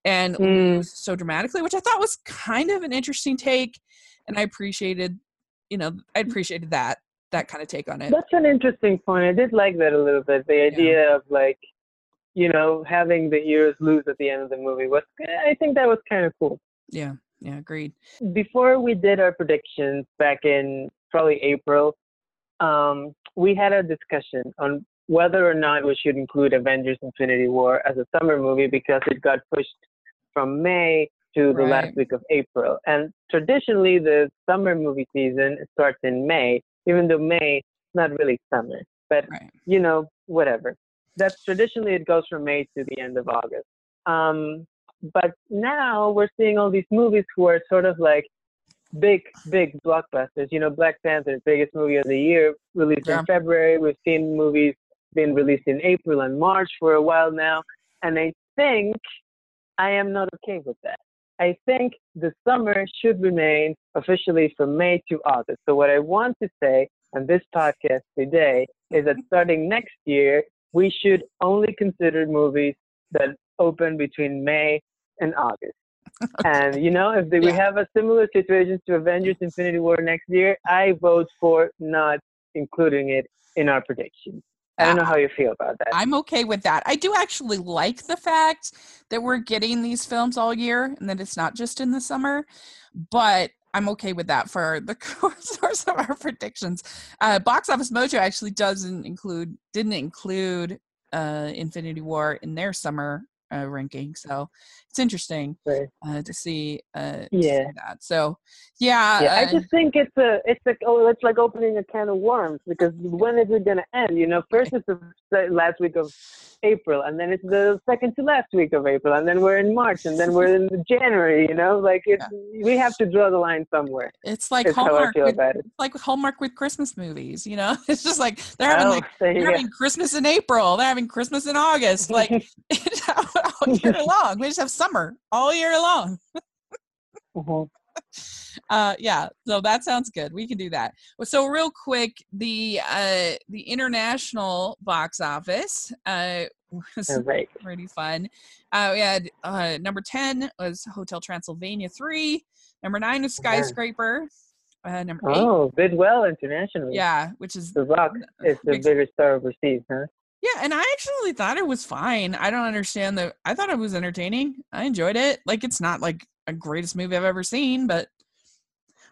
and Mm. lose so dramatically, which I thought was kind of an interesting take and I appreciated you know, I appreciated that that kind of take on it. That's an interesting point. I did like that a little bit. The idea of like, you know, having the heroes lose at the end of the movie was. I think that was kind of cool. Yeah. Yeah, agreed. Before we did our predictions back in probably April, um, we had a discussion on whether or not we should include Avengers: Infinity War as a summer movie because it got pushed from May to the last week of April. And traditionally, the summer movie season starts in May, even though May is not really summer. But Right. you know, whatever. That's traditionally it goes from May to the end of August. Um, but now we're seeing all these movies who are sort of like big, big blockbusters. You know, Black Panther, biggest movie of the year, released Yeah. in February. We've seen movies being released in April and March for a while now. And I think I am not okay with that. I think the summer should remain officially from May to August. So what I want to say on this podcast today is that starting next year, we should only consider movies that open between May and August. And you know, if we Yeah. have a similar situation to Avengers: Infinity War next year, I vote for not including it in our prediction. I don't know uh, how you feel about that. I'm okay with that. I do actually like the fact that we're getting these films all year and that it's not just in the summer, but I'm okay with that for the source of our predictions. Uh, Box Office Mojo actually doesn't include, didn't include uh, Infinity War in their summer uh, ranking, so it's interesting uh, to see, uh, Yeah. see that. So, yeah, Yeah, I just think it's a, it's like, oh, it's like opening a can of worms because when is it gonna end? You know, first it's the last week of April, and then it's the second to last week of April, and then we're in March, and then we're in January. You know, like it's, we have to draw the line somewhere. it's like That's how I Hallmark feel with, about it. like Hallmark with Christmas movies. You know, it's just like they're having Oh, like They're having Christmas in April. They're having Christmas in August. Like all year long. We just have summer all year long. Mhm. Uh, yeah. So that sounds good. We can do that. So real quick, the uh, the international box office uh, was right. pretty fun. Uh, we had uh, number ten was Hotel Transylvania three. Number nine was. Skyscraper. Uh, number eight, Oh, did well internationally. yeah, which is The Rock is the Big- bigger star overseas, huh? Yeah, and I actually thought it was fine. I don't understand the. I thought it was entertaining. I enjoyed it. Like it's not like a greatest movie I've ever seen, but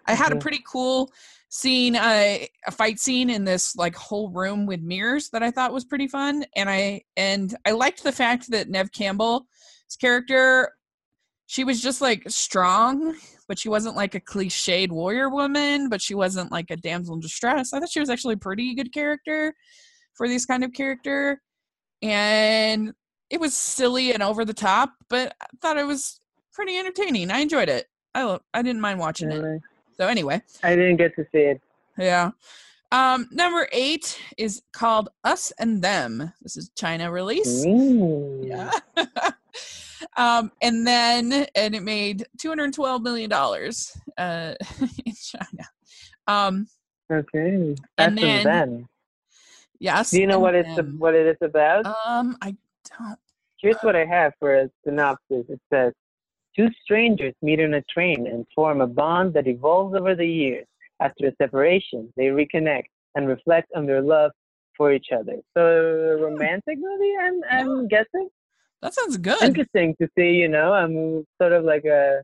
I had a pretty cool scene, uh, a fight scene in this like whole room with mirrors that I thought was pretty fun. And I and I liked the fact that Neve Campbell's character, she was just like strong, but she wasn't like a cliched warrior woman, but she wasn't like a damsel in distress. I thought she was actually a pretty good character for this kind of character. And it was silly and over the top, but I thought it was pretty entertaining. I enjoyed it. I lo- I didn't mind watching it. So anyway, I didn't get to see it. yeah. Um, number eight is called Us and Them. This is China release. Mm. Yeah. um, and then and it made two hundred twelve million dollars uh, in China. Um, Okay. And That's then- them. Yes. Do you know what it's what it is about? Um, I don't. Do here's what I have for a synopsis. It says, Two strangers meet on a train and form a bond that evolves over the years. After a separation, they reconnect and reflect on their love for each other. So, a romantic movie, I'm, I'm guessing? That sounds good. Interesting to see, you know, I'm sort of like a,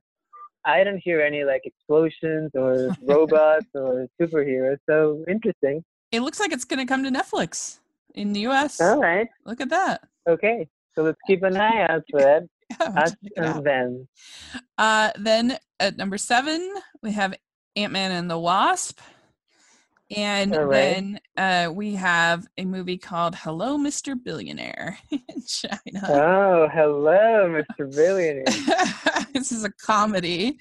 I don't hear any like explosions or robots or superheroes. So, interesting. It looks like it's going to come to Netflix in the US. All right. Look at that. Okay. So, let's keep an eye out for that. Yeah, we'll Us and them. Uh, then at number seven, we have Ant Man and the Wasp. And right. then uh, we have a movie called Hello, Mr. Billionaire in China. Oh, hello, Mr. Billionaire. this is a comedy.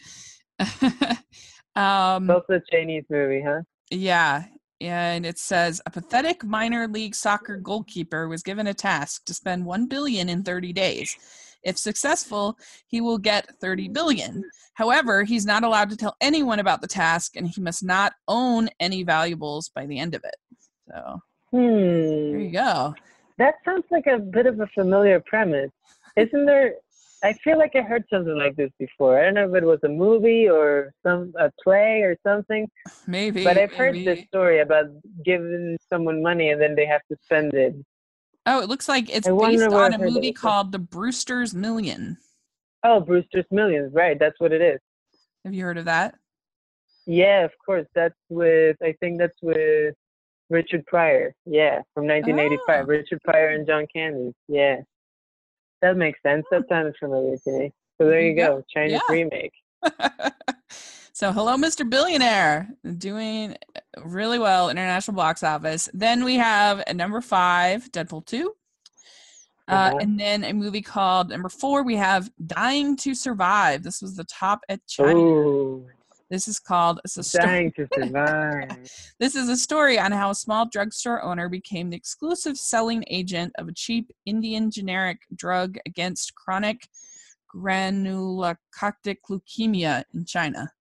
um, It's also a Chinese movie, huh? yeah. And it says a pathetic minor league soccer goalkeeper was given a task to spend 1 billion in 30 days. If successful, he will get 30 billion. However, he's not allowed to tell anyone about the task and he must not own any valuables by the end of it. So, there Hmm. you go. That sounds like a bit of a familiar premise. Isn't there? I feel like I heard something like this before. I don't know if it was a movie or some a play or something, Maybe. but I've heard this story about giving someone money and then they have to spend it. Oh, it looks like it's I based on a movie called The Brewster's Million. Oh, Brewster's Millions, right? That's what it is. Have you heard of that? Yeah, of course. That's with I think that's with Richard Pryor. Yeah, from 1985. Oh. Richard Pryor and John Candy. Yeah, that makes sense. That sounds familiar to me. So there you go, Chinese Yeah. remake. so hello mr billionaire doing really well international box office then we have at number five deadpool 2 uh, and then a movie called number four we have dying to survive this was the top at china Ooh, this is called it's a story, dying to survive. this is a story on how a small drugstore owner became the exclusive selling agent of a cheap indian generic drug against chronic granulocytic leukemia in china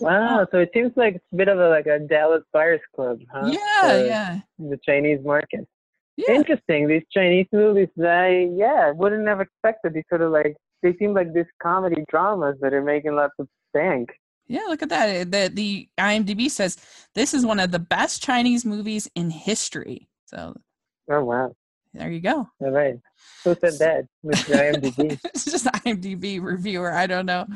Wow, so it seems like it's a bit of a like a Dallas Buyers Club, huh? yeah For yeah The Chinese market. yeah Interesting. These Chinese movies, I yeah, wouldn't have expected. These sort of like they seem like these comedy dramas that are making lots of bank. Yeah, look at that. The the IMDb says this is one of the best Chinese movies in history. So Oh wow. there you go. All right. Who said that? Mr. IMDb. it's just IMDb reviewer. I don't know.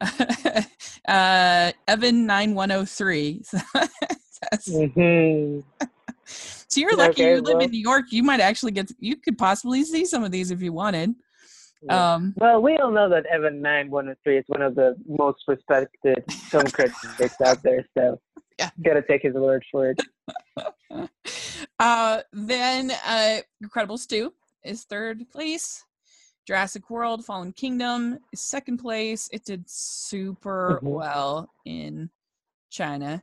uh, Evan nine one zero three. hmm So you're lucky Okay, you live well- in New York. You might actually get. You could possibly see some of these if you wanted. Yeah. Um, well, we all know that Evan Nine One Hundred Three is one of the most respected film critics out there, so Yeah. gotta take his word for it. uh, then uh, Incredibles 2 is third place. Jurassic World Fallen Kingdom is second place. It did super Mhm. well in China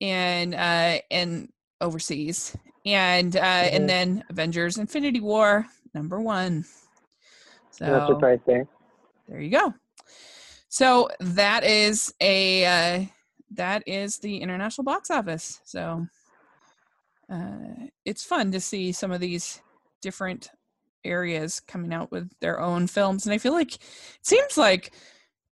and uh, and overseas. And uh, Mhm. and then Avengers Infinity War number 1. So No surprise there. there you go. So that is a uh, that is the international box office. So uh, it's fun to see some of these different areas coming out with their own films, and I feel like it seems like.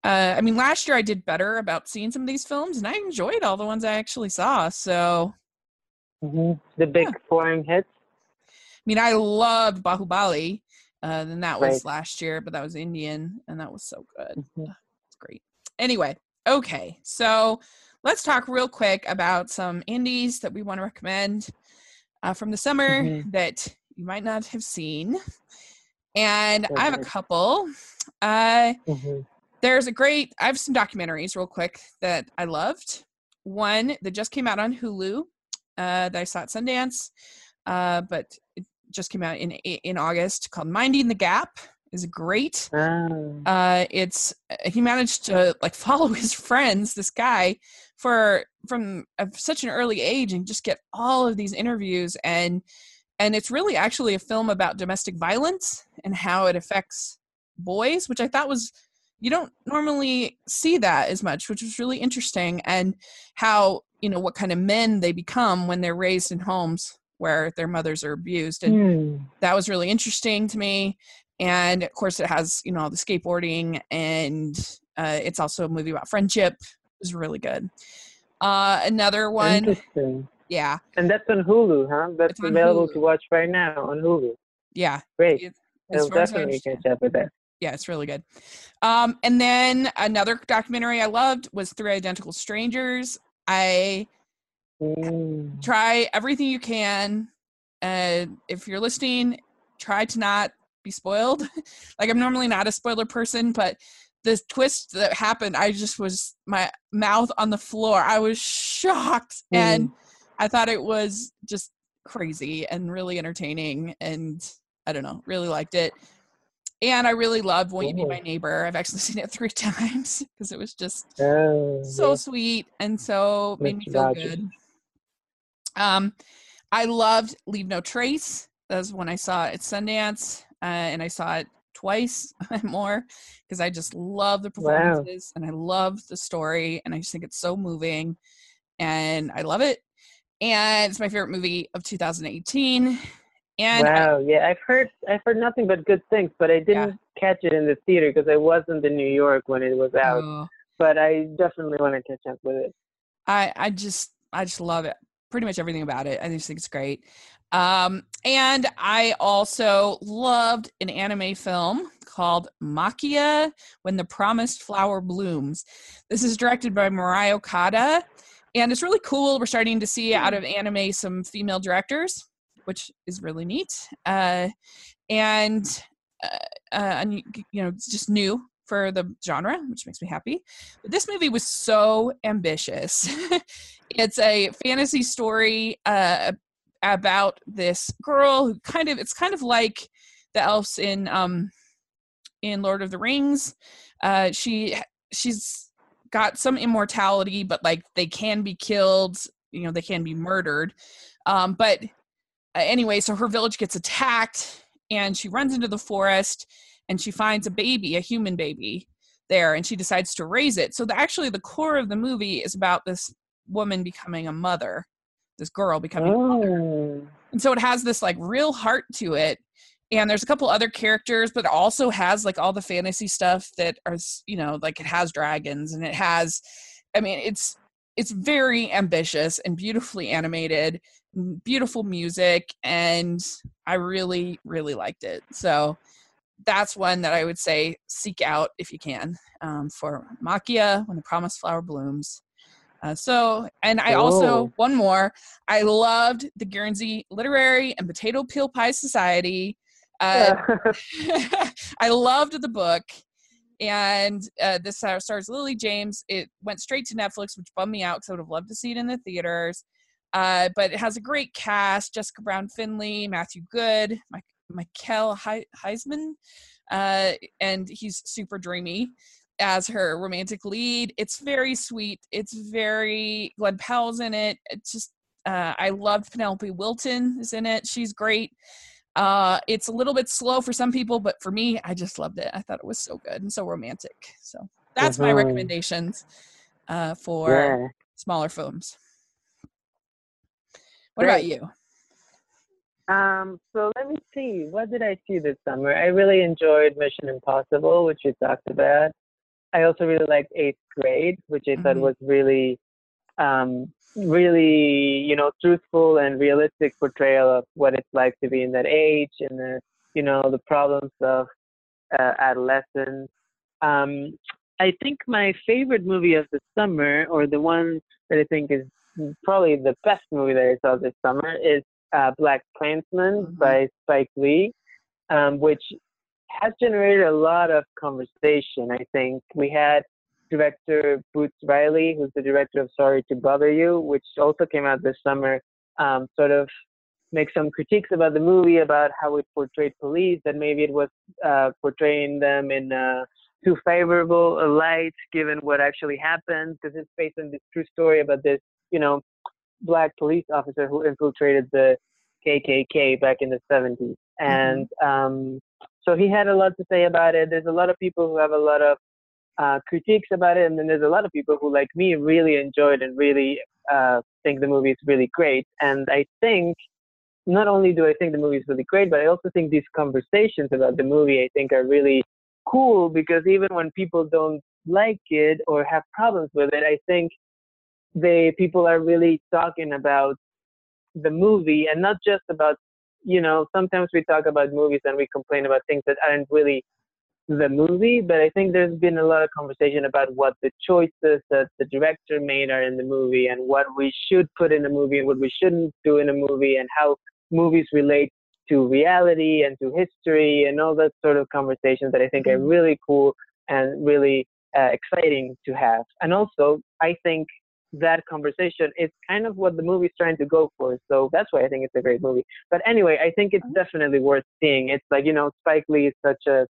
Uh, I mean, last year I did better about seeing some of these films, and I enjoyed all the ones I actually saw. So, hmm The big Yeah. foreign hits. I mean, I loved Baahubali, uh, and that was Right. last year, but that was Indian, and that was so good. Mhm. It's great. Anyway, okay, so let's talk real quick about some indies that we want to recommend uh, from the summer Mhm. that you might not have seen. And I have a couple. Uh, hmm there's a great, I have some documentaries real quick that I loved. One that just came out on Hulu uh, that I saw at Sundance, uh, but it just came out in in August called Minding the Gap is great Ah. uh it's he managed to like follow his friends this guy for from uh, such an early age and just get all of these interviews and and it's really actually a film about domestic violence and how it affects boys which i thought was you don't normally see that as much which was really interesting and how you know what kind of men they become when they're raised in homes where their mothers are abused and Hmm. that was really interesting to me and of course it has you know all the skateboarding and uh, it's also a movie about friendship it was really good uh, another one Interesting. yeah And that's on Hulu, huh? That's on available Hulu. to watch right now on Hulu. yeah Great. It- I'll far as I definitely catch up with that. yeah it's really good um and then another documentary i loved was three identical strangers i Mm. try everything you can and if you're listening try to not be spoiled. Like i'm normally not a spoiler person but the twist that happened i just was my mouth on the floor. I was shocked and i thought it was just crazy and really entertaining and i don't know really liked it. And i really loved won't you be my neighbor? I've actually seen it three times because it was just Oh, so yeah. sweet and so made me feel good. Um, I loved Leave No Trace. That was when I saw it at Sundance, uh, and I saw it twice more because I just love the Wow. performances and I love the story, and I just think it's so moving, and I love it. And it's my favorite movie of 2018. And I- wow, yeah, I've heard I've heard nothing but good things, but I didn't catch it in the theater because I wasn't in New York when it was out. oh, But I definitely want to catch up with it. I I just I just love it. Pretty much everything about it. I just think it's great. Um, and I also loved an anime film called Maquia When the Promised Flower Blooms. This is directed by Mari Okada, and it's really cool. We're starting to see out of anime some female directors, which is really neat. Uh, and uh, uh, and you you know, it's just new for the genre, which makes me happy. But this movie was so ambitious. it's a fantasy story uh, about this girl who kind of it's kind of like the elves in um in Lord of the Rings. Uh, she she's got some immortality, but like they can be killed. You know, they can be murdered. Um, but uh, anyway, so her village gets attacked, and she runs into the forest, and she finds a baby, a human baby, there, and she decides to raise it. So the, actually, the core of the movie is about this woman becoming a mother, this girl becoming a mother. Oh, and so it has this like real heart to it and there's a couple other characters but it also has like all the fantasy stuff that are you know like it has dragons and it has i mean it's it's very ambitious and beautifully animated beautiful music and i really really liked it. So that's one that i would say seek out if you can um, for Maquia when the promised flower blooms uh, so and i also one more I loved the Guernsey Literary and Potato Peel Pie Society. Uh, I loved the book, and uh, this stars Lily James. It went straight to Netflix, which bummed me out because I would have loved to see it in the theaters. Uh, but it has a great cast: Jessica Brown Findlay, Matthew Goode, Mike, Michael He- Huisman, uh, and he's super dreamy as her romantic lead. It's very sweet. It's very Glen Powell's in it. It's just uh, I loved Penelope Wilton is in it. She's great. Uh, it's a little bit slow for some people, but for me, I just loved it. I thought it was so good and so romantic. So that's my Mhm. recommendations uh, for yeah. smaller films. What about you? Um, so let me see. What did I see this summer? I really enjoyed Mission Impossible, which we talked about. I also really liked Eighth Grade, which I thought Mhm. was really, um, really, you know, truthful and realistic portrayal of what it's like to be in that age and the, you know, the problems of uh, adolescence. Um, I think my favorite movie of the summer, or the one that I think is probably the best movie that I saw this summer, is uh, Black Klansman Mhm. by Spike Lee, um, which has generated a lot of conversation. I think we had director Boots Riley, who's the director of Sorry to Bother You, which also came out this summer, um, sort of make some critiques about the movie about how it portrayed police, that maybe it was uh, portraying them in uh, too favorable a light given what actually happened, because it's based on this true story about this, you know, black police officer who infiltrated the KKK back in the 70s. And um, so he had a lot to say about it. There's a lot of people who have a lot of uh, critiques about it, and then there's a lot of people who, like me, really enjoyed and really uh, think the movie is really great. And I think not only do I think the movie is really great, but I also think these conversations about the movie I think are really cool because even when people don't like it or have problems with it, I think they people are really talking about the movie and not just about you know sometimes we talk about movies and we complain about things that aren't really the movie, but I think there's been a lot of conversation about what the choices that the director made are in the movie and what we should put in a movie and what we shouldn't do in a movie and how movies relate to reality and to history and all that sort of conversations that I think are mm-hmm. really cool and really uh, exciting to have. And also, I think that conversation. It's kind of what the movie's trying to go for. So that's why I think it's a great movie. But anyway, I think it's mm-hmm. definitely worth seeing. It's like, you know, Spike Lee is such a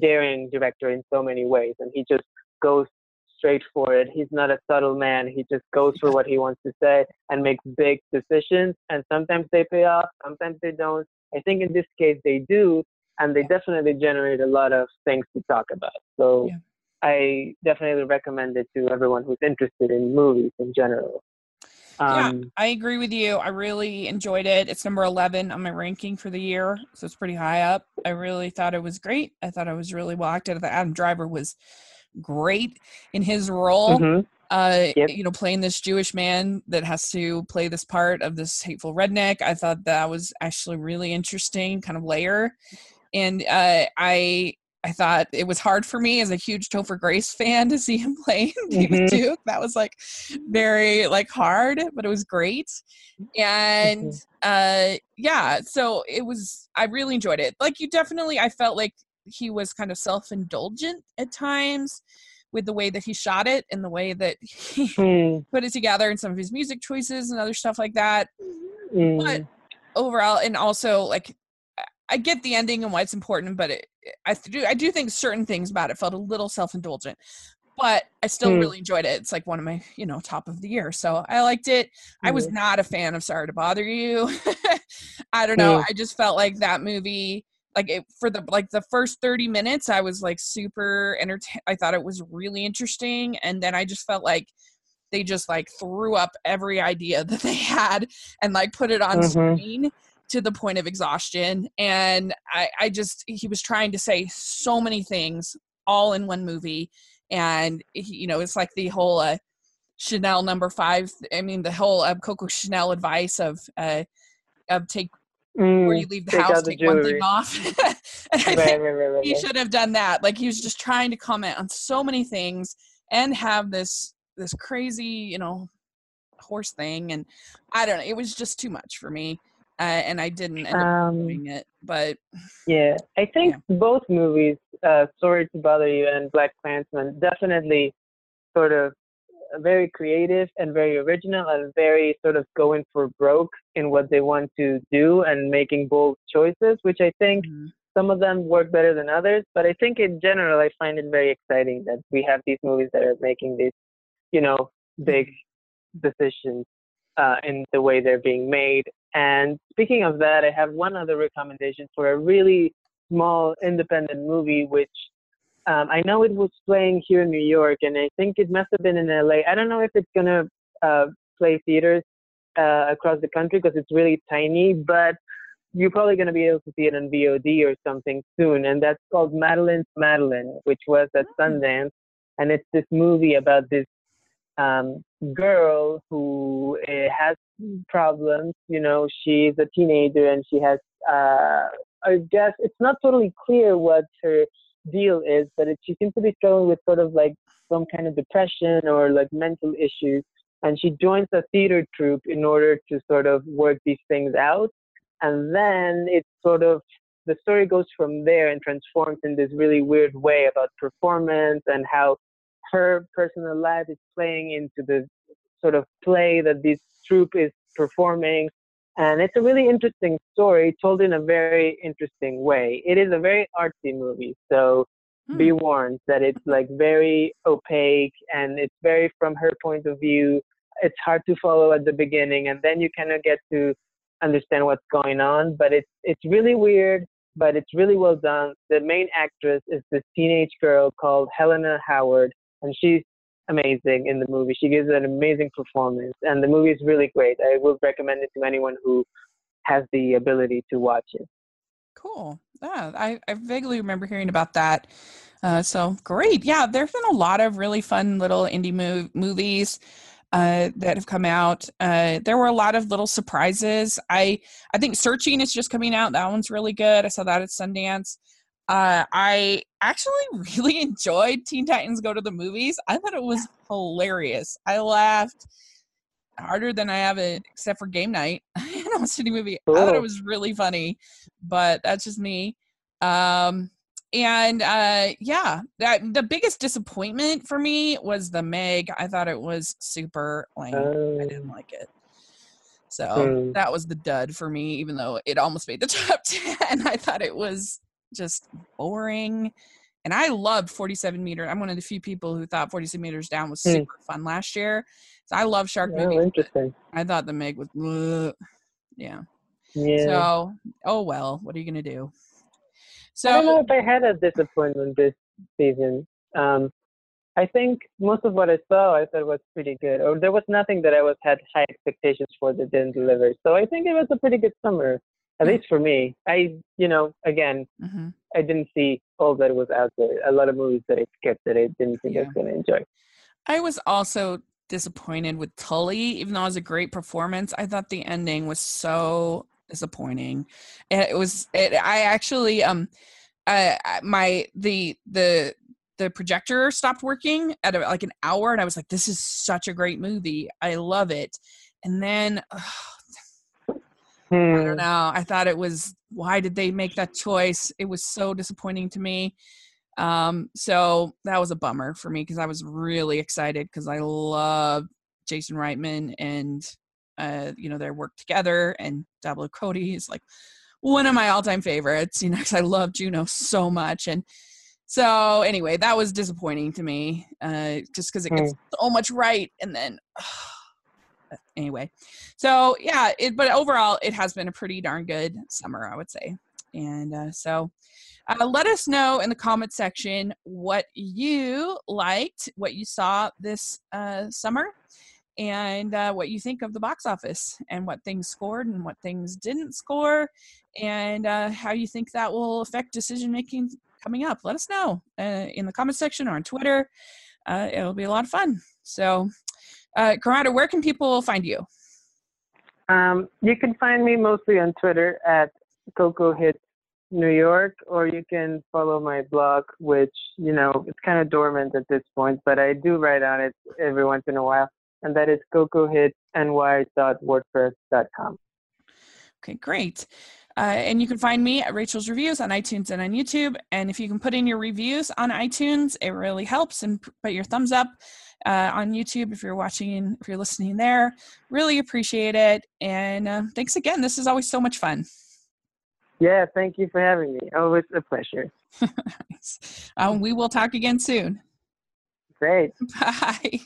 daring director in so many ways and he just goes straight for it. He's not a subtle man. He just goes for what he wants to say and makes big decisions. And sometimes they pay off, sometimes they don't. I think in this case they do, and they definitely generate a lot of things to talk about. So yeah. I definitely recommend it to everyone who's interested in movies in general. Um, yeah, I agree with you. I really enjoyed it. It's number 11 on my ranking for the year, so it's pretty high up. I really thought it was great. I thought I was really well acted. Adam Driver was great in his role. Mm-hmm. Uh, yep. you know, playing this Jewish man that has to play this part of this hateful redneck. I thought that was actually really interesting, kind of layer. And uh, I I thought it was hard for me as a huge Topher Grace fan to see him play David mm-hmm. Duke. That was like very like hard, but it was great. And mm-hmm. uh yeah, so it was I really enjoyed it. Like you definitely I felt like he was kind of self-indulgent at times with the way that he shot it and the way that he mm. put it together and some of his music choices and other stuff like that. Mm. But overall, and also like I get the ending and why it's important, but it, I do I do think certain things about it felt a little self-indulgent. But I still mm. really enjoyed it. It's like one of my, you know, top of the year. So I liked it. Mm. I was not a fan of Sorry to Bother You. I don't know. I just felt like that movie like it, for the like the first 30 minutes i was like super entertained i thought it was really interesting and then i just felt like they just like threw up every idea that they had and like put it on mm-hmm. screen to the point of exhaustion and I, I just he was trying to say so many things all in one movie and he, you know it's like the whole uh, chanel number five i mean the whole uh, coco chanel advice of uh of take mm, where you leave the house, take one thing off. and I right, think right, right, he should have done that. Like he was just trying to comment on so many things and have this this crazy, you know, horse thing. And I don't know, it was just too much for me. Uh, and I didn't end up um, doing it, but yeah, I think yeah. both movies, uh, "Sorry to Bother You" and "Black Klansman," definitely sort of very creative and very original and very sort of going for broke in what they want to do and making bold choices, which I think mm-hmm. some of them work better than others. But I think in general, I find it very exciting that we have these movies that are making these, you know, big mm-hmm. decisions uh, in the way they're being made. And speaking of that, I have one other recommendation for a really small independent movie, which um, I know it was playing here in New York, and I think it must have been in LA. I don't know if it's gonna uh, play theaters uh, across the country because it's really tiny, but you're probably gonna be able to see it on VOD or something soon. And that's called Madeline's Madeline, which was at hmm. Sundance, and it's this movie about this um, girl who uh, has problems. You know, she's a teenager and she has. Uh, I guess it's not totally clear what her deal is but it, she seems to be struggling with sort of like some kind of depression or like mental issues. And she joins a theater troupe in order to sort of work these things out. And then it's sort of, the story goes from there and transforms in this really weird way about performance and how her personal life is playing into the sort of play that this troupe is performing and it's a really interesting story told in a very interesting way. It is a very artsy movie, so hmm. be warned that it's like very opaque and it's very from her point of view. It's hard to follow at the beginning, and then you kind of get to understand what's going on. But it's it's really weird, but it's really well done. The main actress is this teenage girl called Helena Howard, and she's amazing in the movie. She gives an amazing performance, and the movie is really great. I would recommend it to anyone who has the ability to watch it. Cool. Yeah, I, I vaguely remember hearing about that. Uh, so great. Yeah, there's been a lot of really fun little indie mov- movies uh, that have come out. Uh, there were a lot of little surprises. I I think Searching is just coming out. That one's really good. I saw that at Sundance. Uh, I actually really enjoyed Teen Titans Go to the Movies. I thought it was hilarious. I laughed harder than I have it, except for game night. I know City movie. Cool. I thought it was really funny, but that's just me. Um, and uh, yeah, that the biggest disappointment for me was the Meg. I thought it was super lame. I didn't oh. like it. So mm. that was the dud for me, even though it almost made the top 10. I thought it was just boring. And I loved 47 meter. I'm one of the few people who thought 47 meters down was hmm. super mm. fun last year. So I love shark oh, movies. Interesting. I thought the Meg was, ugh. yeah. Yeah. So, oh well, what are you gonna do? So I don't know if I had a disappointment this season. Um, I think most of what I saw I thought was pretty good, or there was nothing that I was had high expectations for that didn't deliver. So I think it was a pretty good summer, at mm-hmm. least for me. I, you know, again, mm-hmm. I didn't see all that was out there. A lot of movies that I skipped that I didn't think yeah. I was going to enjoy. I was also disappointed with Tully, even though it was a great performance. I thought the ending was so disappointing. It was it I actually um uh my the the the projector stopped working at like an hour and I was like this is such a great movie. I love it. And then uh, hmm. I don't know. I thought it was why did they make that choice? It was so disappointing to me. Um so that was a bummer for me because I was really excited because I love Jason Reitman and uh, you know, their work together. And Diablo Cody is like one of my all-time favorites, you know, because I love Juno so much. And so anyway, that was disappointing to me, uh, just because it gets mm. so much right, and then. Anyway, so yeah, it, but overall, it has been a pretty darn good summer, I would say. And uh, so, uh, let us know in the comment section what you liked, what you saw this uh, summer, and uh, what you think of the box office and what things scored and what things didn't score and uh, how you think that will affect decision making coming up. Let us know uh, in the comment section or on Twitter. It'll be a lot of fun. So, uh, Corrado, where can people find you? Um, you can find me mostly on Twitter at Coco Hits New York, or you can follow my blog, which you know it's kind of dormant at this point, but I do write on it every once in a while and that is cocohitsny.wordpress.com. Okay, great. Uh, and you can find me at Rachel's Reviews on iTunes and on YouTube. And if you can put in your reviews on iTunes, it really helps. And put your thumbs up uh, on YouTube if you're watching, if you're listening there. Really appreciate it. And uh, thanks again. This is always so much fun. Yeah, thank you for having me. Always a pleasure. um, we will talk again soon. Great. Bye.